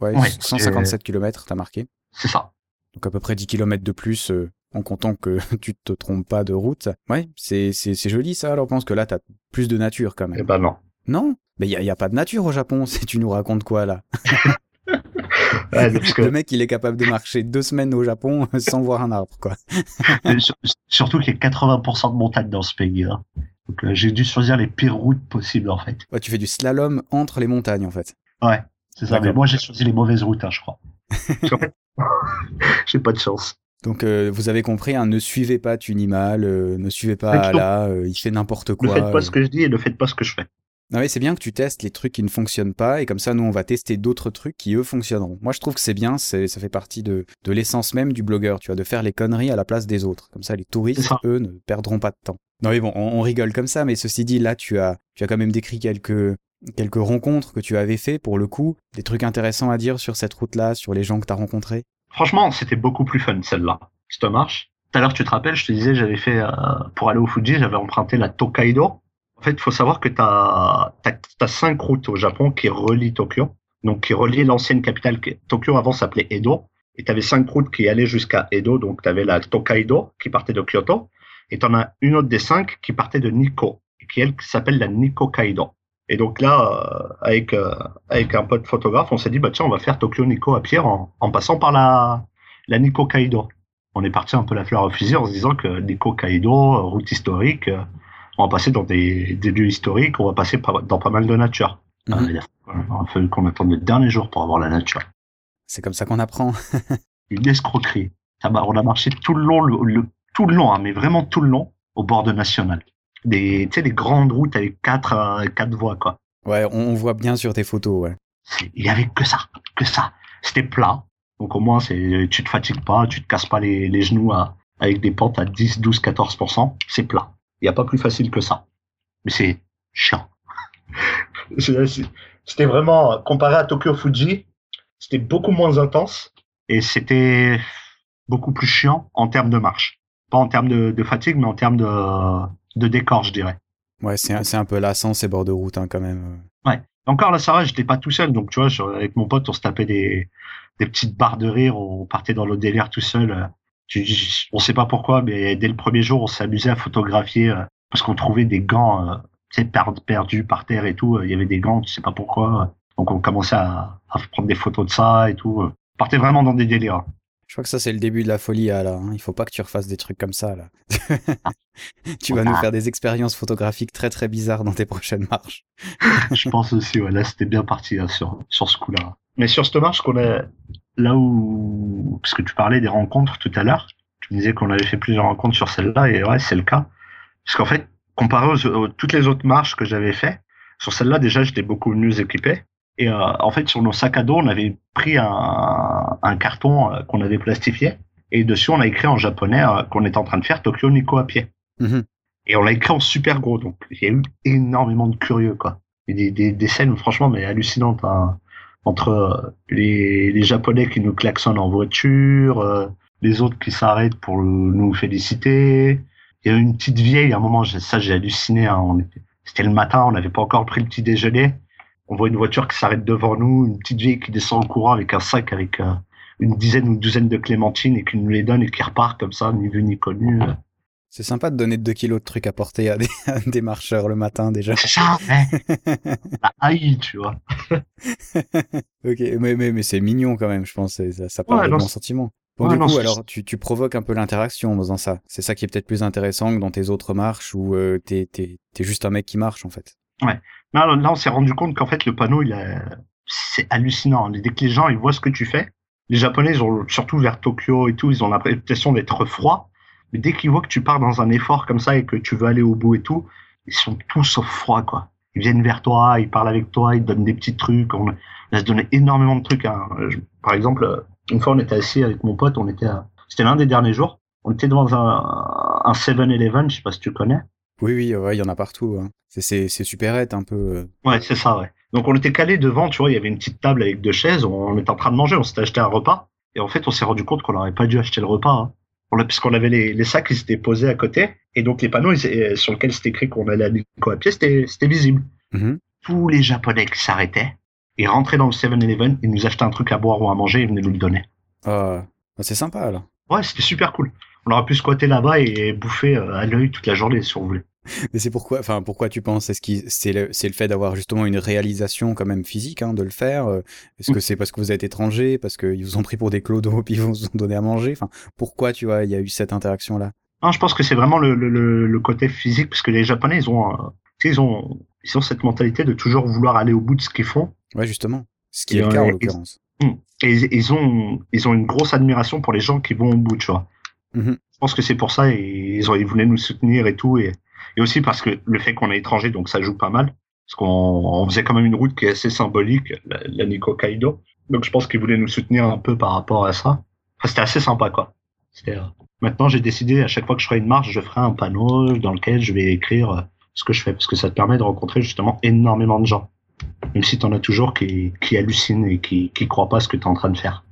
ouais,
Ouais,
157 kilomètres, t'as marqué.
C'est ça.
Donc à peu près 10 km de plus euh, en comptant que tu te trompes pas de route. Ouais, c'est c'est c'est joli ça. Alors je pense que là t'as plus de nature quand même.
Eh ben non.
Non, mais il y a, a pas de nature au Japon. Si tu nous racontes quoi là
Ouais, parce que-
Le mec il est capable de marcher deux semaines au Japon sans voir un arbre quoi.
Surtout qu'il y a 80% de montagnes dans ce pays. Hein. Donc euh, j'ai dû choisir les pires routes possibles en fait.
Ouais, tu fais du slalom entre les montagnes en fait.
Ouais, c'est ça. Mais moi j'ai choisi les mauvaises routes, hein, je crois. J'ai pas de chance.
Donc euh, vous avez compris, hein, ne suivez pas Tunimal, euh, ne suivez pas. Ala, euh, il fait n'importe
Ne
quoi.
faites pas
euh.
ce que je dis et ne faites pas ce que je fais.
Non mais c'est bien que tu testes les trucs qui ne fonctionnent pas et comme ça nous on va tester d'autres trucs qui eux fonctionneront. Moi je trouve que c'est bien, c'est ça fait partie de, de l'essence même du blogueur, tu vois, de faire les conneries à la place des autres. Comme ça les touristes eux ne perdront pas de temps. Non mais bon, on, on rigole comme ça, mais ceci dit là tu as tu as quand même décrit quelques quelques rencontres que tu avais fait pour le coup, des trucs intéressants à dire sur cette route-là, sur les gens que tu as rencontrés?
Franchement, c'était beaucoup plus fun celle-là. Ça marche. Tout à l'heure, tu te rappelles, je te disais, j'avais fait euh, pour aller au Fuji, j'avais emprunté la Tokaido. Fait, il faut savoir que tu as, cinq routes au Japon qui relient Tokyo, donc qui relient l'ancienne capitale. Tokyo avant s'appelait Edo, et tu avais cinq routes qui allaient jusqu'à Edo. Donc tu avais la Tokaido qui partait de Kyoto, et tu en as une autre des cinq qui partait de Nikko, qui elle s'appelle la Nikko Kaido. Et donc là, euh, avec euh, avec un pote photographe, on s'est dit bah tiens, on va faire Tokyo Nikko à pied en, passant par la la Nikko Kaido. On est parti un peu la fleur au fusil en se disant que Nikko Kaido, euh, route historique, on va passer dans des, des lieux historiques, on va passer par- dans pas mal de nature.
Mhm.
Euh, il a- fallu qu'on attende le dernier jour pour avoir la nature.
C'est comme ça qu'on apprend.
Une escroquerie. Ça va, on a marché tout le long, le, le- tout le long, hein, mais vraiment tout le long, au bord de National. Des, tu sais, des grandes routes avec quatre, euh, quatre voies, quoi.
Ouais, on, on voit bien sur tes photos, ouais.
Il y avait que ça, que ça. C'était plat. Donc au moins, c'est, tu te fatigues pas, tu te casses pas les, les genoux à- avec des pentes à 10, 12, 14%. C'est plat. Il n'y a pas plus facile que ça. Mais c'est chiant. C'était vraiment, comparé à Tokyo Fuji, c'était beaucoup moins intense et c'était beaucoup plus chiant en termes de marche. Pas en termes de, de fatigue, mais en termes de, de décor, je dirais.
Ouais, c'est un- peu lassant ces bords de route hein, quand même.
Encore là, ça va, j'étais pas tout seul, donc tu vois, je- avec mon pote, on se tapait des, des petites barres de rire, on partait dans le délire tout seul. On sait pas pourquoi, mais dès le premier jour, on s'amusait à photographier euh, parce qu'on trouvait des gants, euh, tu sais, per- perdus par terre et tout. euh, Il y avait des gants, tu sais pas pourquoi. euh, Donc on commençait à, à prendre des photos de ça et tout. On partait vraiment dans des délires.
Je crois que ça c'est le début de la folie là. hein. Il faut pas que tu refasses des trucs comme ça là. tu vas nous faire des expériences photographiques très très bizarres dans tes prochaines marches.
Je pense aussi, ouais, là c'était bien parti là, sur, sur ce coup-là. Mais sur cette marche qu'on a, là où, parce que tu parlais des rencontres tout à l'heure, tu me disais qu'on avait fait plusieurs rencontres sur celle-là, et ouais, c'est le cas. Parce qu'en fait, comparé aux, aux- toutes les autres marches que j'avais fait, sur celle-là déjà j'étais beaucoup mieux équipé. Et euh, en fait, sur nos sacs à dos, on avait pris un, un carton euh, qu'on avait plastifié, et dessus on a écrit en japonais euh, qu'on était en train de faire Tokyo Nikko à pied.
Mhm.
Et on l'a écrit en super gros, donc il y a eu énormément de curieux, quoi. Et des, des, des scènes, franchement, mais hallucinantes, hein. Entre euh, les, les Japonais qui nous klaxonnent en voiture, euh, les autres qui s'arrêtent pour nous féliciter. Il y a une petite vieille, à un moment, ça j'ai halluciné, hein, c'était le matin, on n'avait pas encore pris le petit déjeuner. On voit une voiture qui s'arrête devant nous, une petite vieille qui descend au courant avec un sac avec euh, une dizaine ou une douzaine de clémentines et qui nous les donne et qui repart comme ça, ni vu ni connu.
C'est sympa de donner 2 kilos de trucs à porter à des, à des marcheurs le matin déjà.
C'est ça, hein. La haï, tu vois.
ok, mais, mais, mais c'est mignon quand même, je pense. Ça, ça parle
Ouais,
de
non,
bons
c'est-
sentiments. Bon,
Ouais,
du
non,
coup, alors, tu, tu provoques un peu l'interaction en faisant ça. C'est ça qui est peut-être plus intéressant que dans tes autres marches où euh, t'es, t'es, t'es juste un mec qui marche, en fait.
Là, là, on s'est rendu compte qu'en fait, le panneau, il est, c'est hallucinant. Dès que les gens, ils voient ce que tu fais, les Japonais, ils ont, surtout vers Tokyo et tout, ils ont l'impression d'être froids. Mais dès qu'ils voient que tu pars dans un effort comme ça et que tu veux aller au bout et tout, ils sont tous sauf froids, quoi. Ils viennent vers toi, ils parlent avec toi, ils te donnent des petits trucs. On, on a se donné énormément de trucs. hein. Je- par exemple, une fois, on était assis avec mon pote, on était, c'était l'un des derniers jours. On était dans un, un 7-Eleven, je sais pas si tu connais.
Oui, oui, ouais, il y en a partout. Hein. C'est, supérette un peu. euh.
Ouais, c'est ça, ouais. Donc on était calé devant, tu vois, il y avait une petite table avec deux chaises, on était en train de manger, on s'était acheté un repas, et en fait on s'est rendu compte qu'on n'aurait pas dû acheter le repas, hein. On puisqu'on avait les, les sacs qui s'étaient posés à côté, et donc les panneaux ils- euh, sur lesquels c'était écrit qu'on allait à Nico à pied, c'était visible.
Mhm.
Tous les Japonais qui s'arrêtaient, ils rentraient dans le 7-Eleven, ils nous achetaient un truc à boire ou à manger, ils venaient nous le donner.
Ah, Ah, C'est sympa alors.
Ouais, c'était super cool. On aurait pu squatter là-bas et bouffer euh, à l'œil toute la journée si on voulait.
Mais c'est pourquoi, enfin, pourquoi tu penses Est-ce que c'est le, c'est le fait d'avoir justement une réalisation quand même physique, hein, de le faire euh, Est-ce que c'est parce que vous êtes étranger, parce qu'ils vous ont pris pour des clodos puis ils vous ont donné à manger? Enfin, pourquoi tu vois, il y a eu cette interaction là
Non, je pense que c'est vraiment le, le, le, côté physique, parce que les Japonais, ils ont, euh, ils ont, ils ont cette mentalité de toujours vouloir aller au bout de ce qu'ils font.
Ouais, justement. Ce qui
Et
est le cas en l'occurrence.
Et ils, ils ont, ils ont une grosse admiration pour les gens qui vont au bout, tu vois.
Mhm.
Je pense que c'est pour ça, et ils, ont, ils voulaient nous soutenir et tout, et, et aussi parce que le fait qu'on est étranger, donc ça joue pas mal. Parce qu'on on faisait quand même une route qui est assez symbolique, la, la Nikko Kaido. Donc je pense qu'ils voulaient nous soutenir un peu par rapport à ça. Enfin, c'était assez sympa, quoi. C'était, euh, Maintenant, j'ai décidé, à chaque fois que je ferai une marche, je ferai un panneau dans lequel je vais écrire euh, ce que je fais, parce que ça te permet de rencontrer justement énormément de gens. Même si t'en as toujours qui, qui hallucinent et qui, qui croient pas ce que t'es en train de faire.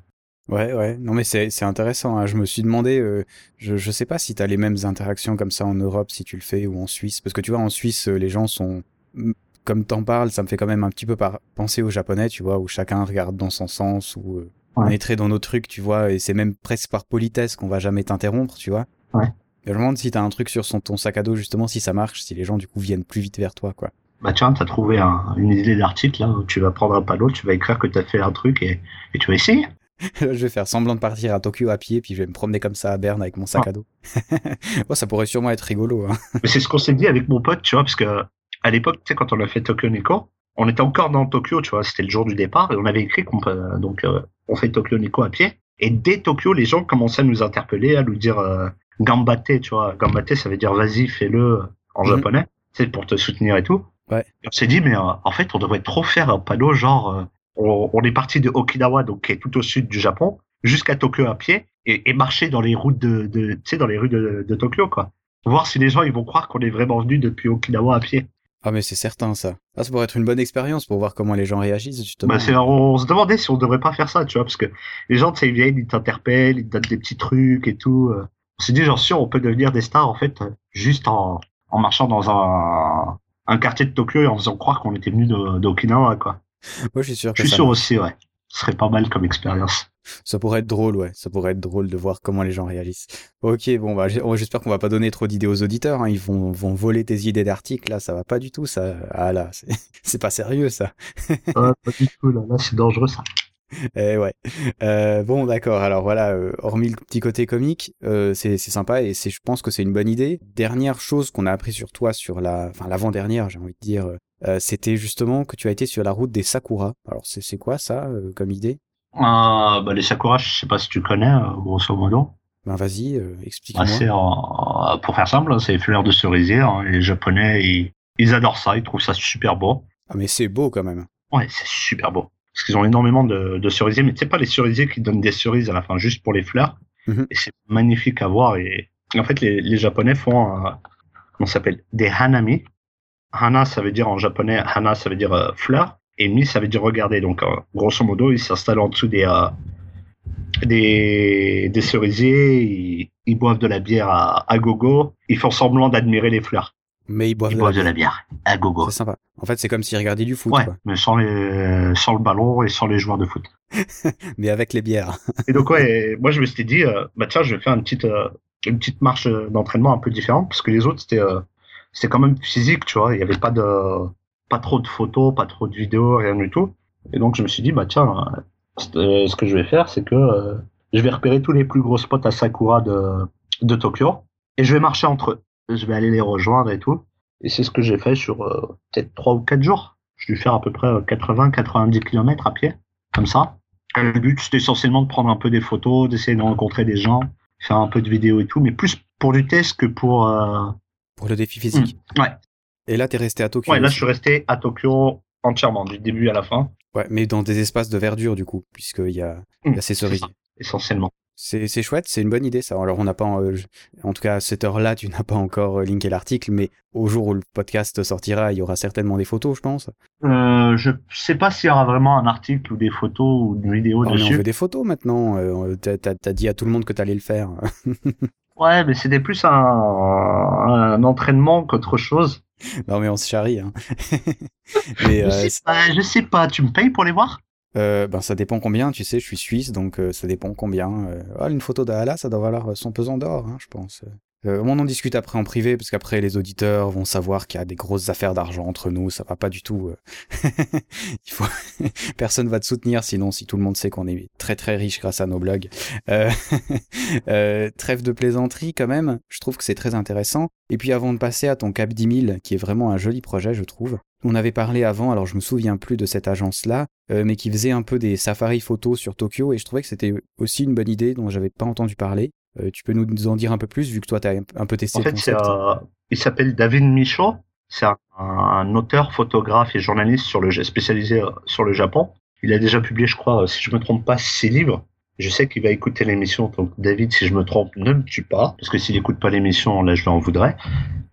Ouais, ouais. Non, mais c'est intéressant. hein. Je me suis demandé, euh, je je sais pas si t'as les mêmes interactions comme ça en Europe si tu le fais ou en Suisse, parce que tu vois en Suisse euh, les gens sont mm, comme t'en parles, ça me fait quand même un petit peu par... penser aux Japonais, tu vois, où chacun regarde dans son sens, où euh, on
Ouais.
est très dans nos trucs, tu vois, et c'est même presque par politesse qu'on va jamais t'interrompre, tu vois.
Ouais.
Et je me demande si t'as un truc sur son, ton sac à dos justement, si ça marche, si les gens du coup viennent plus vite vers toi, quoi.
Bah tiens, t'as trouvé un- une idée d'article là où tu vas prendre un panneau, tu vas écrire que t'as fait un truc et, et tu vas essayer.
je vais faire semblant de partir à Tokyo à pied, puis je vais me promener comme ça à Berne avec mon sac
Ah.
à dos. oh, ça pourrait sûrement être rigolo, hein.
Mais c'est ce qu'on s'est dit avec mon pote, tu vois, parce que à l'époque, tu sais, quand on a fait Tokyo Nico, on était encore dans Tokyo, tu vois, c'était le jour du départ et on avait écrit qu'on peut, donc euh, on fait Tokyo Nico à pied. Et dès Tokyo, les gens commençaient à nous interpeller, à nous dire euh, gambate, tu vois, gambate, ça veut dire vas-y, fais-le en
Mhm.
japonais, c'est pour te soutenir et tout.
Ouais.
Et on s'est dit, mais euh, en fait, on devrait trop faire un panneau genre, euh, on, on est parti de Okinawa, donc qui est tout au sud du Japon, jusqu'à Tokyo à pied et, et marcher dans les routes de, de tu sais, dans les rues de, de Tokyo, quoi. Voir si les gens ils vont croire qu'on est vraiment venu depuis Okinawa à pied.
Ah mais c'est certain ça. Ah, ça pourrait être une bonne expérience pour voir comment les gens réagissent justement.
Bah, c'est, on, se demandait si on devrait pas faire ça, tu vois, parce que les gens, tu sais, ils viennent, ils t'interpellent, ils te donnent des petits trucs et tout. euh. On s'est dit, genre, si on peut devenir des stars, en fait, juste en, en marchant dans un, un quartier de Tokyo et en faisant croire qu'on était venu de- d'Okinawa, quoi.
Moi je suis sûr que
Je suis
ça,
sûr aussi, ouais. Ce serait pas mal comme expérience.
ça pourrait être drôle, ouais. Ça pourrait être drôle de voir comment les gens réagissent. Ok, bon bah oh, j'espère qu'on va pas donner trop d'idées aux auditeurs. Hein. Ils vont vont voler tes idées d'articles là, ça va pas du tout ça. Ah là, c'est pas sérieux ça.
pas du tout, là, là c'est dangereux, ça.
Eh ouais. Euh, bon, d'accord. Alors voilà, euh, hormis le petit côté comique, euh, c'est c'est sympa et c'est, je pense que c'est une bonne idée. Dernière chose qu'on a appris sur toi, sur la, enfin l'avant-dernière, j'ai envie de dire, euh, c'était justement que tu as été sur la route des Sakura. Alors c'est quoi ça euh, comme idée?
Euh, bah, les sakura, je sais pas si tu connais, euh, grosso modo.
Ben vas-y, explique-moi.
Ah, pour faire simple, c'est les fleurs de cerisier. hein. Les Japonais, ils, ils adorent ça, ils trouvent ça super beau.
Ah mais c'est beau quand même.
Ouais, c'est super beau. Parce qu'ils ont énormément de, de cerisiers, mais tu sais pas les cerisiers qui donnent des cerises à la fin, juste pour les fleurs.
Mhm.
Et c'est magnifique à voir. Et en fait, les, les Japonais font, ça s'appelle, des hanami. Hana, ça veut dire en japonais, hana, ça veut dire euh, fleur, et mi, ça veut dire regarder. Donc, euh, grosso modo, ils s'installent en dessous des, euh, des, des cerisiers, ils, ils boivent de la bière à, à gogo, ils font semblant d'admirer les fleurs.
Mais ils boivent
Ils
de
boivent
la
de la bière à gogo.
C'est sympa. En fait, c'est comme s'ils regardaient du foot,
Ouais,
quoi.
mais sans les, sans le ballon et sans les joueurs de foot.
Mais avec les bières.
Et donc ouais, moi je me suis dit, euh, bah tiens, je vais faire une petite, euh, une petite marche d'entraînement un peu différente parce que les autres c'était, c'était quand même physique, tu vois. Il y avait pas de, pas trop de photos, pas trop de vidéos, rien du tout. Et donc je me suis dit, bah tiens, euh, c'est- ce que je vais faire, c'est que euh, je vais repérer tous les plus gros spots à Sakura de, de Tokyo et je vais marcher entre eux. Je vais aller les rejoindre et tout. Et c'est ce que j'ai fait sur euh, peut-être trois ou quatre jours. Je dû faire à peu près 80-90 km à pied, comme ça. Le but, c'était essentiellement de prendre un peu des photos, d'essayer de rencontrer des gens, faire un peu de vidéos et tout, mais plus pour du test que pour... euh,
Pour le défi physique.
Ouais.
Et là, t'es resté à Tokyo.
Ouais, là, je suis resté à Tokyo entièrement, du début à la fin,
Ouais, mais dans des espaces de verdure, du coup, puisqu'il y a, il y a ces
c'est ça,
cerisiers.
essentiellement.
C'est chouette, c'est une bonne idée ça. Alors on n'a pas, euh, je- en tout cas à cette heure-là, tu n'as pas encore euh, linké l'article, mais au jour où le podcast sortira, il y aura certainement des photos, je pense.
Euh, je sais pas s'il y aura vraiment un article ou des photos ou une vidéo
Oh, mais on
dessus.
veut des photos maintenant. euh, T'as t'as- t'as dit à tout le monde que t'allais le faire.
Ouais, mais c'était plus un, un entraînement qu'autre chose.
non mais on se charrie. Hein. mais
Je
euh,
sais pas, je sais pas, tu me payes pour les voir?
Euh, ben ça dépend combien, tu sais, je suis suisse, donc euh, ça dépend combien. Euh, ah, une photo d'Ala, ça doit valoir son pesant d'or, hein, je pense. Euh, on en discute après en privé, parce qu'après les auditeurs vont savoir qu'il y a des grosses affaires d'argent entre nous, ça va pas du tout. euh. Il faut... Personne va te soutenir, sinon si tout le monde sait qu'on est très très riche grâce à nos blogs. Euh, euh, trêve de plaisanterie quand même, je trouve que c'est très intéressant. Et puis avant de passer à ton Cap 10 000, qui est vraiment un joli projet, je trouve. On avait parlé avant, alors je me souviens plus de cette agence-là, euh, mais qui faisait un peu des safaris photos sur Tokyo, et je trouvais que c'était aussi une bonne idée dont j'avais pas entendu parler. Euh, tu peux nous en dire un peu plus, vu que toi, tu as un peu testé
En fait, euh, il s'appelle David Michaud. C'est un, un auteur, photographe et journaliste sur le, spécialisé euh, sur le Japon. Il a déjà publié, je crois, si je me trompe pas, six livres. Je sais qu'il va écouter l'émission, donc David, si je me trompe, ne me tue pas, parce que s'il écoute pas l'émission, là, je l'en voudrais.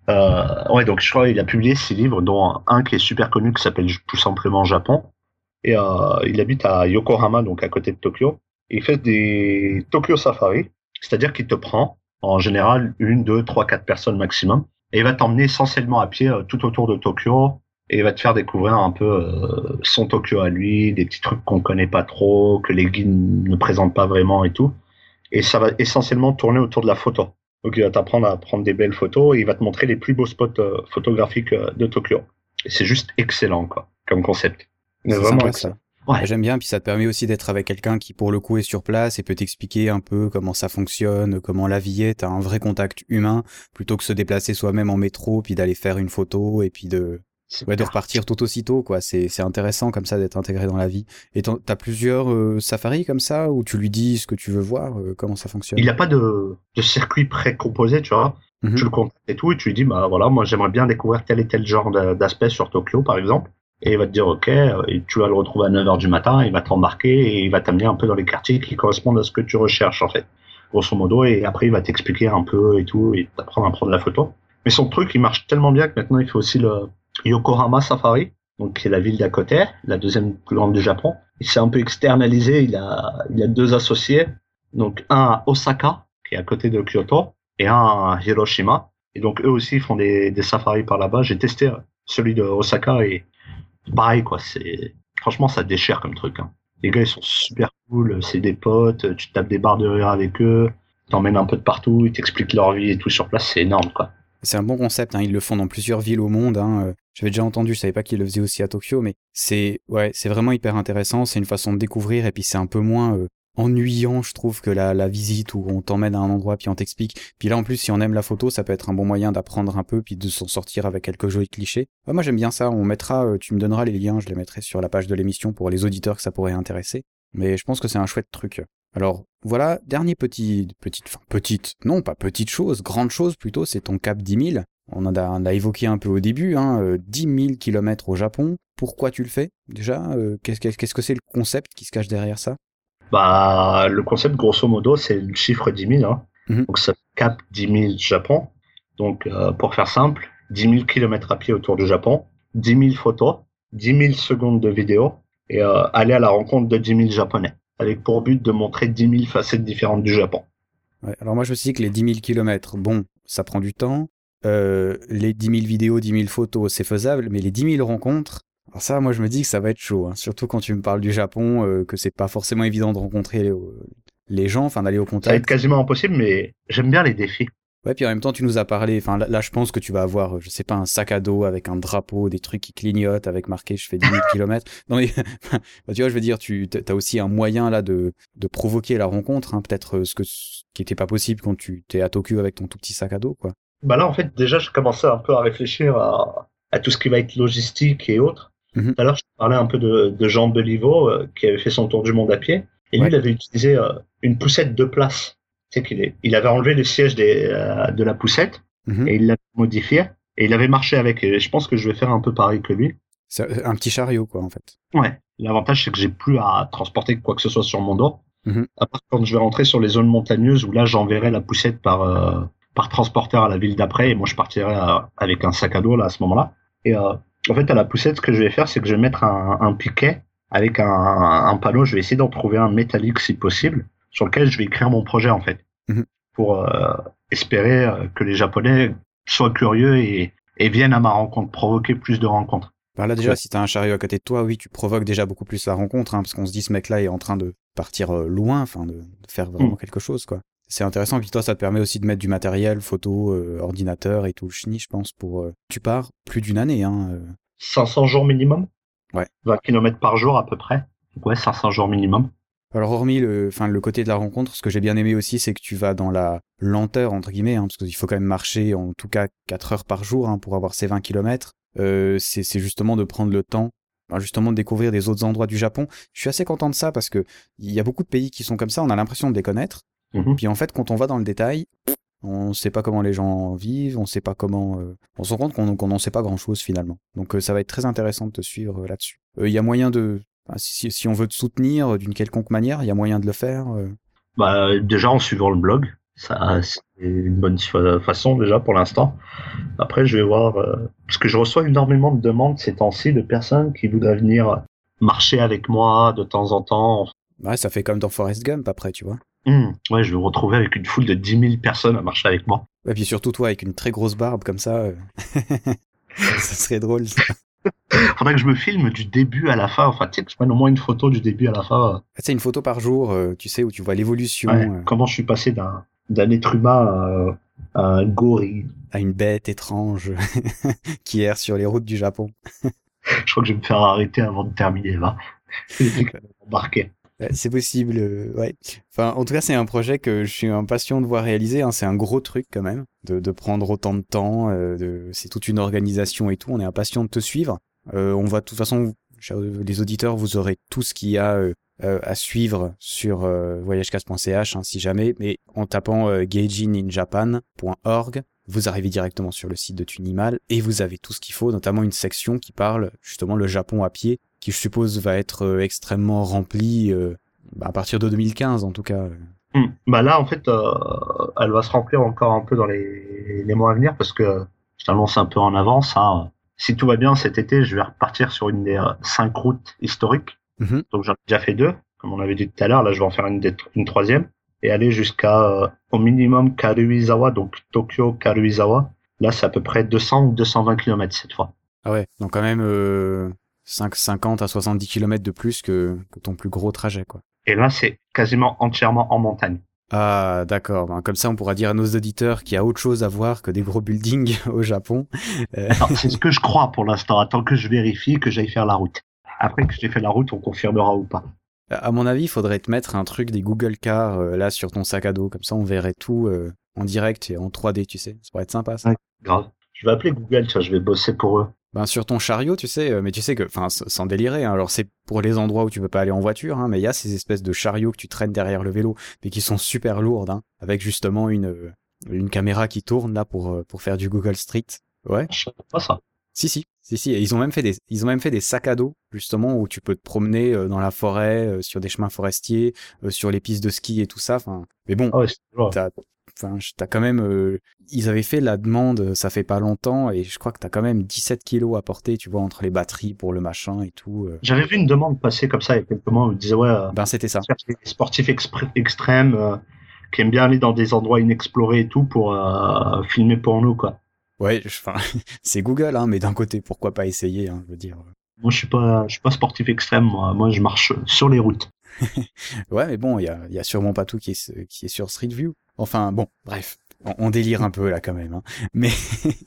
Euh, ouais, donc je crois qu'il a publié six livres, dont un qui est super connu, qui s'appelle tout simplement Japon. Et euh, il habite à Yokohama, donc à côté de Tokyo. Et il fait des Tokyo Safari, c'est-à-dire qu'il te prend en général une, deux, trois, quatre personnes maximum, et il va t'emmener essentiellement à pied euh, tout autour de Tokyo, et il va te faire découvrir un peu euh, son Tokyo à lui, des petits trucs qu'on connaît pas trop, que les guides ne présentent pas vraiment et tout. Et ça va essentiellement tourner autour de la photo. Donc il va t'apprendre à prendre des belles photos et il va te montrer les plus beaux spots euh, photographiques euh, de Tokyo. Et c'est juste excellent quoi, comme concept. Mais vraiment excellent. Ouais.
J'aime bien, puis ça te permet aussi d'être avec quelqu'un qui, pour le coup, est sur place et peut t'expliquer un peu comment ça fonctionne, comment la vie est. T'as un vrai contact humain plutôt que se déplacer soi-même en métro, puis d'aller faire une photo et puis de, ouais, de repartir tout aussitôt, quoi. C'est, intéressant comme ça d'être intégré dans la vie. Et t'as plusieurs euh, safaris comme ça où tu lui dis ce que tu veux voir, euh, comment ça fonctionne?
Il n'y a pas de, de circuit précomposé, tu vois.
Mhm.
Tu le contactes et tout, et tu lui dis, bah voilà, moi j'aimerais bien découvrir tel et tel genre de- d'aspect sur Tokyo, par exemple. Et il va te dire, ok, tu vas le retrouver à 9h du matin, il va t'embarquer et il va t'amener un peu dans les quartiers qui correspondent à ce que tu recherches, en fait. Grosso modo, et après il va t'expliquer un peu et tout, et t'apprendre à prendre la photo. Mais son truc, il marche tellement bien que maintenant il fait aussi le Yokohama Safari, donc qui est la ville d'à côté, la deuxième plus grande du Japon. Il s'est un peu externalisé, il a, il a deux associés, donc un à Osaka, qui est à côté de Kyoto, et un à Hiroshima. Et donc eux aussi font des, des safaris par là-bas. J'ai testé celui de Osaka et pareil quoi. C'est franchement ça déchire comme truc. Hein. Les gars ils sont super cool, c'est des potes, tu tapes des barres de rire avec eux, t'emmènes un peu de partout, ils t'expliquent leur vie et tout sur place, c'est énorme quoi.
C'est un bon concept, hein. ils le font dans plusieurs villes au monde. Hein. euh, J'avais déjà entendu, je savais pas qu'ils le faisaient aussi à Tokyo, mais c'est ouais, c'est vraiment hyper intéressant. C'est une façon de découvrir et puis c'est un peu moins euh, ennuyant, je trouve, que la, visite où on t'emmène à un endroit puis on t'explique. Puis là, en plus, si on aime la photo, ça peut être un bon moyen d'apprendre un peu puis de s'en sortir avec quelques jolis clichés. Moi, j'aime bien ça. On mettra, euh, tu me donneras les liens, je les mettrai sur la page de l'émission pour les auditeurs que ça pourrait intéresser. Mais je pense que c'est un chouette truc. Alors voilà, dernier petit, petite, enfin petite, non pas petite chose, grande chose plutôt, c'est ton cap 10 000. On en a, évoqué un peu au début, hein, euh, 10 000 kilomètres au Japon. Pourquoi tu le fais? Déjà Euh, qu'est-ce que c'est le concept qui se cache derrière ça?
Bah le concept grosso modo c'est le chiffre 10 000. Hein.
Mhm.
Donc ça cap 10 000 Japon. Donc euh, pour faire simple, 10 000 kilomètres à pied autour du Japon, 10 000 photos, 10 000 secondes de vidéo et euh, aller à la rencontre de 10 000 Japonais, avec pour but de montrer 10 000 facettes différentes du Japon.
Ouais, Alors moi je me suis dit que les 10 000 kilomètres, bon, ça prend du temps. Euh, les 10 000 vidéos, 10 000 photos, c'est faisable, mais les 10 000 rencontres, alors ça, moi je me dis que ça va être chaud. hein. Surtout quand tu me parles du Japon, euh, que c'est pas forcément évident de rencontrer les, les gens, enfin d'aller au
Ça va être
contact.
quasiment impossible, mais j'aime bien les défis.
Ouais, puis en même temps, tu nous as parlé. Enfin, là, là, je pense que tu vas avoir, euh, je sais pas, un sac à dos avec un drapeau, des trucs qui clignotent, avec marqué "je fais 10 000 kilomètres". Non mais, bah, tu vois, je veux dire, tu as aussi un moyen là de de provoquer la rencontre, hein, peut-être euh, ce que ce qui était pas possible quand tu t'es à Tokyo avec ton tout petit sac à dos, quoi.
Bah là, en fait, déjà, je commençais un peu à réfléchir à, à tout ce qui va être logistique et autres.
Mhm.
Tout à l'heure, je parlais un peu de, de Jean Beliveau, euh, qui avait fait son tour du monde à pied. Et lui,
Ouais.
il avait utilisé euh, une poussette de place. Sais qu'il il avait enlevé le siège des, euh, de la poussette
Mhm.
et il l'avait modifié. Et il avait marché avec. Et je pense que je vais faire un peu pareil que lui.
C'est un petit chariot, quoi, en fait.
Ouais. L'avantage, c'est que j'ai plus à transporter quoi que ce soit sur mon dos.
Mhm.
À part quand je vais rentrer sur les zones montagneuses où là, j'enverrai la poussette par, par transporteur à la ville d'après et moi, je partirai avec un sac à dos là, à ce moment-là. Et euh, en fait, à la poussette, ce que je vais faire, c'est que je vais mettre un, un piquet avec un, un panneau. Je vais essayer d'en trouver un métallique si possible sur lequel je vais écrire mon projet en fait.
Mhm.
Pour euh, espérer euh, que les Japonais soient curieux et, et viennent à ma rencontre, provoquer plus de rencontres.
Bah là déjà,
Ouais.
si t'as un chariot à côté de toi, oui, tu provoques déjà beaucoup plus la rencontre, hein, parce qu'on se dit ce mec-là est en train de partir euh, loin, enfin de, de faire vraiment
Mm.
quelque chose, quoi. C'est intéressant, puis toi, ça te permet aussi de mettre du matériel, photo, euh, ordinateur et tout le chenille, je pense, pour... euh, Tu pars plus d'une année, hein. euh.
500 jours minimum?
Ouais.
20 km par jour à peu près? Ouais, 500 jours minimum.
Alors hormis le, enfin le côté de la rencontre, ce que j'ai bien aimé aussi, c'est que tu vas dans la lenteur entre guillemets, hein, parce qu'il faut quand même marcher en tout cas 4 heures par jour hein, pour avoir ces 20 km. Euh, c'est c'est justement de prendre le temps, justement de découvrir des autres endroits du Japon. Je suis assez content de ça parce que il y a beaucoup de pays qui sont comme ça, on a l'impression de les connaître,
Mhm.
puis en fait quand on va dans le détail, on sait pas comment les gens vivent, on sait pas comment, euh, on se rend compte qu'on qu'on n'en sait pas grand chose finalement. Donc euh, ça va être très intéressant de te suivre euh, là-dessus. Il y a moyen de Enfin, si, si on veut te soutenir d'une quelconque manière, il y a moyen de le faire.
Bah, déjà en suivant le blog, ça c'est une bonne fa- façon déjà pour l'instant. Après, je vais voir parce que je reçois énormément de demandes ces temps-ci de personnes qui voudraient venir marcher avec moi de temps en temps.
Ouais, ça fait comme dans Forrest Gump après, tu vois.
Hum, ouais, je vais me retrouver avec une foule de 10 000 personnes à marcher avec moi.
Et puis surtout toi avec une très grosse barbe comme ça, euh, ça serait drôle. ça.
Faudrait que je me filme du début à la fin. Enfin, tu sais, que je prenne au moins une photo du début à la fin.
Tu sais, une photo par jour, euh, tu sais, où tu vois l'évolution
Ouais,
euh,
Comment je suis passé d'un d'un être humain à, à un gorille.
à une bête étrange qui erre sur les routes du Japon.
Je crois que je vais me faire arrêter avant de terminer, va. Embarqué.
C'est possible, euh, ouais. Enfin, en tout cas, c'est un projet que je suis impatient de voir réaliser. Hein. C'est un gros truc quand même, de, prendre autant de temps. euh. C'est toute une organisation et tout. On est impatient de te suivre. Euh, on va de toute façon, les auditeurs, vous aurez tout ce qu'il y a à suivre sur voyagecast.ch hein, si jamais. Mais en tapant geijininjapan.org, vous arrivez directement sur le site de Tunimal et vous avez tout ce qu'il faut, notamment une section qui parle justement le Japon à pied, qui je suppose va être euh, extrêmement remplie euh, bah, à partir de 2015 en tout cas.
Hum. Bah là, en fait, euh, elle va se remplir encore un peu dans les, les mois à venir parce que je t'annonce un peu en avance. Hein. Si tout va bien cet été, je vais repartir sur une des cinq routes historiques.
Mhm.
Donc j'en ai déjà fait deux, comme on avait dit tout à l'heure. Là, je vais en faire une, des- une troisième et aller jusqu'à euh, au minimum Karuizawa, donc Tokyo Karuizawa. Là, c'est à peu près 200 ou 220 km cette fois.
Ah ouais, donc quand même euh, 5, 50 à 70 km de plus que, que ton plus gros trajet quoi.
Et là, c'est quasiment entièrement en montagne.
Ah d'accord, Ben, comme ça on pourra dire à nos auditeurs qu'il y a autre chose à voir que des gros buildings au Japon. Euh,
c'est ce que je crois pour l'instant. Attends que je vérifie que j'aille faire la route. Après que j'ai fait la route, on confirmera ou pas.
à mon avis, il faudrait te mettre un truc des Google Cars euh, là sur ton sac à dos, comme ça on verrait tout euh, en direct et en 3D, tu sais. Ça pourrait être sympa ça.
Ouais. Grave. Je vais appeler Google, tu vois, je vais bosser pour eux.
Ben sur ton chariot, tu sais, euh, mais tu sais que, enfin, sans délirer, hein, alors c'est pour les endroits où tu peux pas aller en voiture, hein, mais il y a ces espèces de chariots que tu traînes derrière le vélo, mais qui sont super lourdes, hein, avec justement une euh, une caméra qui tourne là pour euh, pour faire du Google Street. Ouais.
Je sais pas ça.
Si si, si si, et ils ont même fait des ils ont même fait des sacs à dos justement où tu peux te promener dans la forêt, sur des chemins forestiers, sur les pistes de ski et tout ça. Enfin, mais bon,
Ah ouais,
enfin t'as quand même euh, ils avaient fait la demande euh, ça fait pas longtemps et je crois que t'as quand même 17 kilos à porter tu vois entre les batteries pour le machin et tout euh.
J'avais vu une demande passer comme ça il y a quelques mois où ils disaient ouais,
ben c'était ça
des sportifs extrêmes euh, qui aiment bien aller dans des endroits inexplorés et tout pour filmer pour nous quoi.
ouais enfin c'est Google hein mais d'un côté pourquoi pas essayer hein, je veux dire
Moi je suis pas, je suis pas sportif extrême moi. Moi je marche sur les routes.
ouais mais bon il y a, il y a sûrement pas tout qui est qui est sur Street View enfin bon bref on, on délire un peu là quand même hein. mais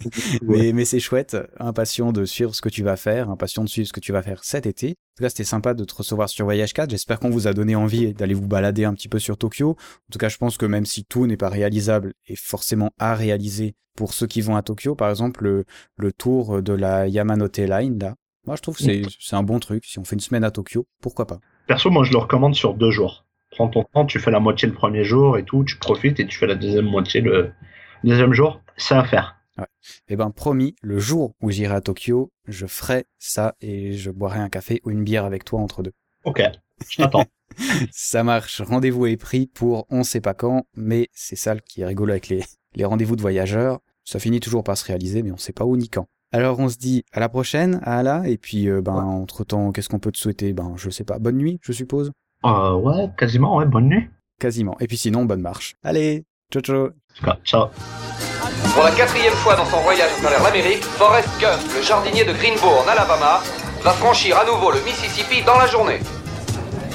Mais, mais c'est chouette, impatient de suivre ce que tu vas faire, impatient de suivre ce que tu vas faire cet été. En tout cas, c'était sympa de te recevoir sur Voyage 4. J'espère qu'on vous a donné envie d'aller vous balader un petit peu sur Tokyo. En tout cas, je pense que même si tout n'est pas réalisable et forcément à réaliser pour ceux qui vont à Tokyo, par exemple, le, le tour de la Yamanote Line, là, moi, je trouve que c'est un bon truc. Si on fait une semaine à Tokyo, pourquoi pas?
Perso moi je le recommande sur deux jours. Prends ton temps, tu fais la moitié le premier jour et tout, tu profites et tu fais la deuxième moitié le deuxième jour. C'est à faire.
Eh ben, promis, le jour où j'irai à Tokyo, je ferai ça et je boirai un café ou une bière avec toi entre deux.
Ok, je t'attends.
Ça marche, rendez-vous est pris pour on sait pas quand, mais c'est ça qui est rigolo avec les, les rendez-vous de voyageurs. Ça finit toujours par se réaliser, mais on sait pas où ni quand. Alors on se dit à la prochaine, à Ala, et puis euh, ben entre temps, qu'est-ce qu'on peut te souhaiter? Ben je sais pas, bonne nuit, je suppose?
euh, ouais, quasiment, ouais, bonne nuit.
Quasiment. Et puis sinon, bonne marche. Allez, ciao ciao.
Ciao.
Pour la quatrième fois dans son voyage à travers l'Amérique, Forrest Gump, le jardinier de Greenbow en Alabama, va franchir à nouveau le Mississippi dans la journée.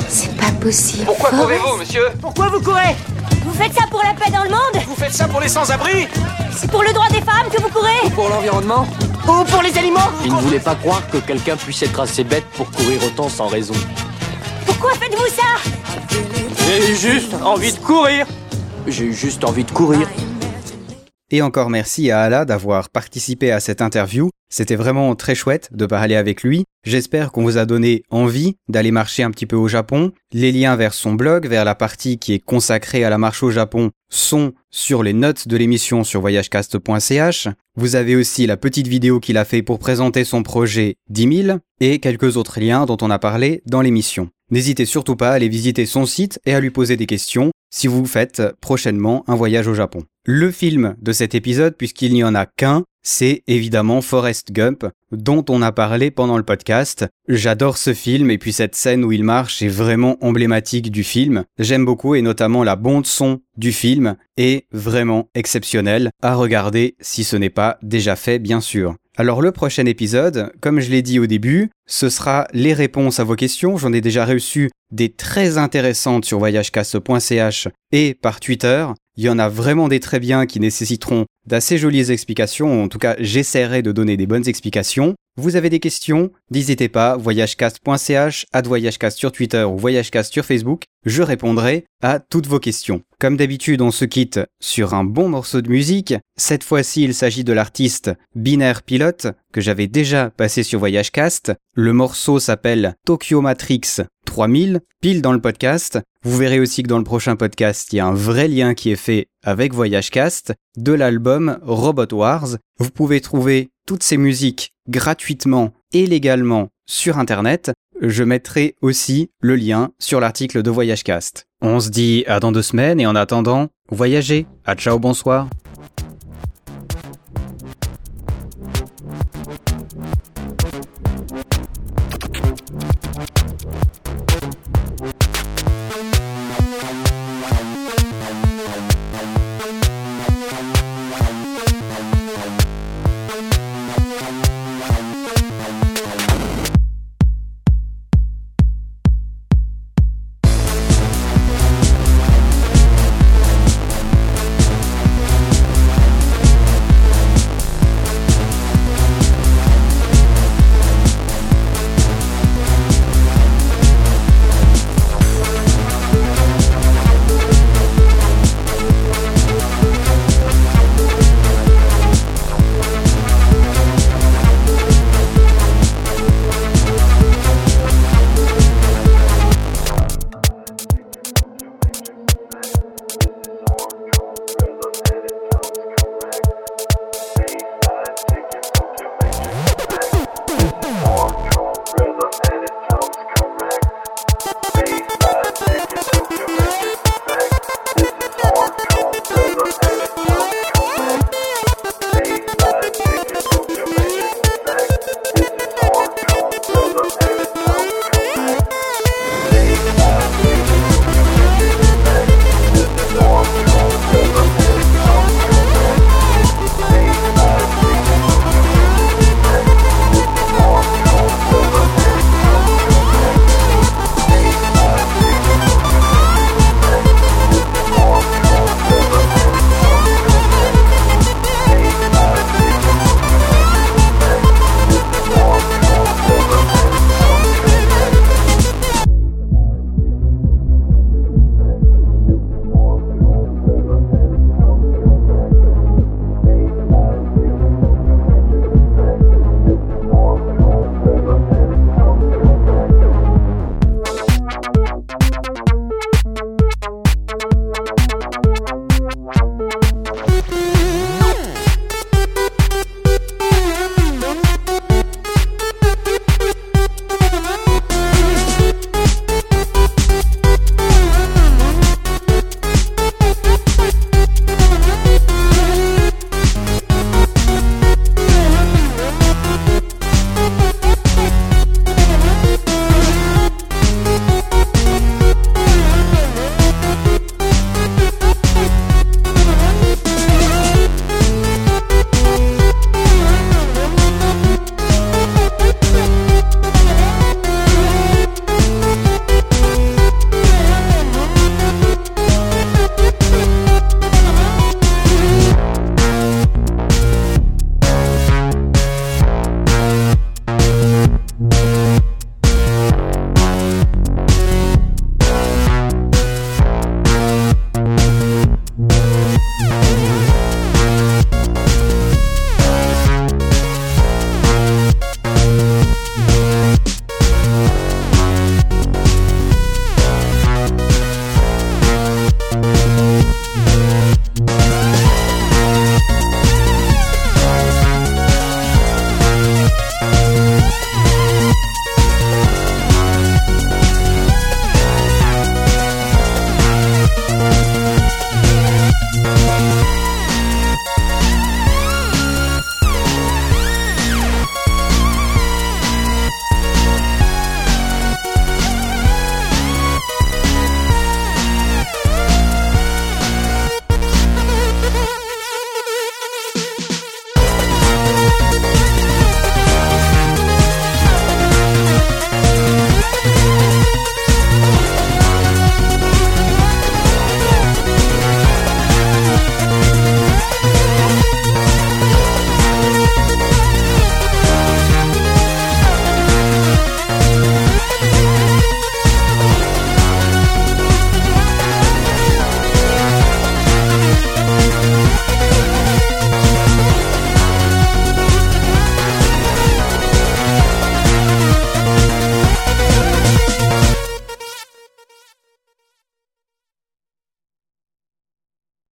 C'est pas possible.
Pourquoi
Forrest
courez-vous, monsieur?
Pourquoi vous courez?
Vous faites ça pour la paix dans le monde
Vous faites ça pour les sans-abri
C'est pour le droit des femmes que vous courez
Pour l'environnement
Ou pour les animaux
Il ne voulait pas croire que quelqu'un puisse être assez bête pour courir autant sans raison.
Pourquoi faites-vous ça
J'ai juste envie de courir
J'ai eu juste envie de courir.
Et encore merci à Ala d'avoir participé à cette interview. C'était vraiment très chouette de parler avec lui. J'espère qu'on vous a donné envie d'aller marcher un petit peu au Japon. Les liens vers son blog, vers la partie qui est consacrée à la marche au Japon sont sur les notes de l'émission sur voyagecast.ch. Vous avez aussi la petite vidéo qu'il a fait pour présenter son projet 10 000 et quelques autres liens dont on a parlé dans l'émission. N'hésitez surtout pas à aller visiter son site et à lui poser des questions si vous faites prochainement un voyage au Japon. Le film de cet épisode, puisqu'il n'y en a qu'un, c'est évidemment Forrest Gump, dont on a parlé pendant le podcast. J'adore ce film et puis cette scène où il marche est vraiment emblématique du film. J'aime beaucoup et notamment la bande son du film est vraiment exceptionnelle à regarder si ce n'est pas déjà fait bien sûr. Alors le prochain épisode, comme je l'ai dit au début, ce sera les réponses à vos questions. J'en ai déjà reçu des très intéressantes sur voyagecast.ch et par Twitter. Il y en a vraiment des très bien qui nécessiteront d'assez jolies explications. En tout cas, j'essaierai de donner des bonnes explications. Vous avez des questions N'hésitez pas, voyagecast.ch, à voyagecast sur Twitter ou voyagecast sur Facebook. Je répondrai à toutes vos questions. Comme d'habitude, on se quitte sur un bon morceau de musique. Cette fois-ci, il s'agit de l'artiste Binaire Pilote que j'avais déjà passé sur Voyagecast. Le morceau s'appelle Tokyo Matrix 3000, pile dans le podcast. Vous verrez aussi que dans le prochain podcast, il y a un vrai lien qui est fait avec Voyagecast de l'album Robot Wars. Vous pouvez trouver toutes ces musiques gratuitement et légalement sur Internet. Je mettrai aussi le lien sur l'article de Voyagecast. On se dit à dans deux semaines et en attendant, voyagez. À ciao, bonsoir.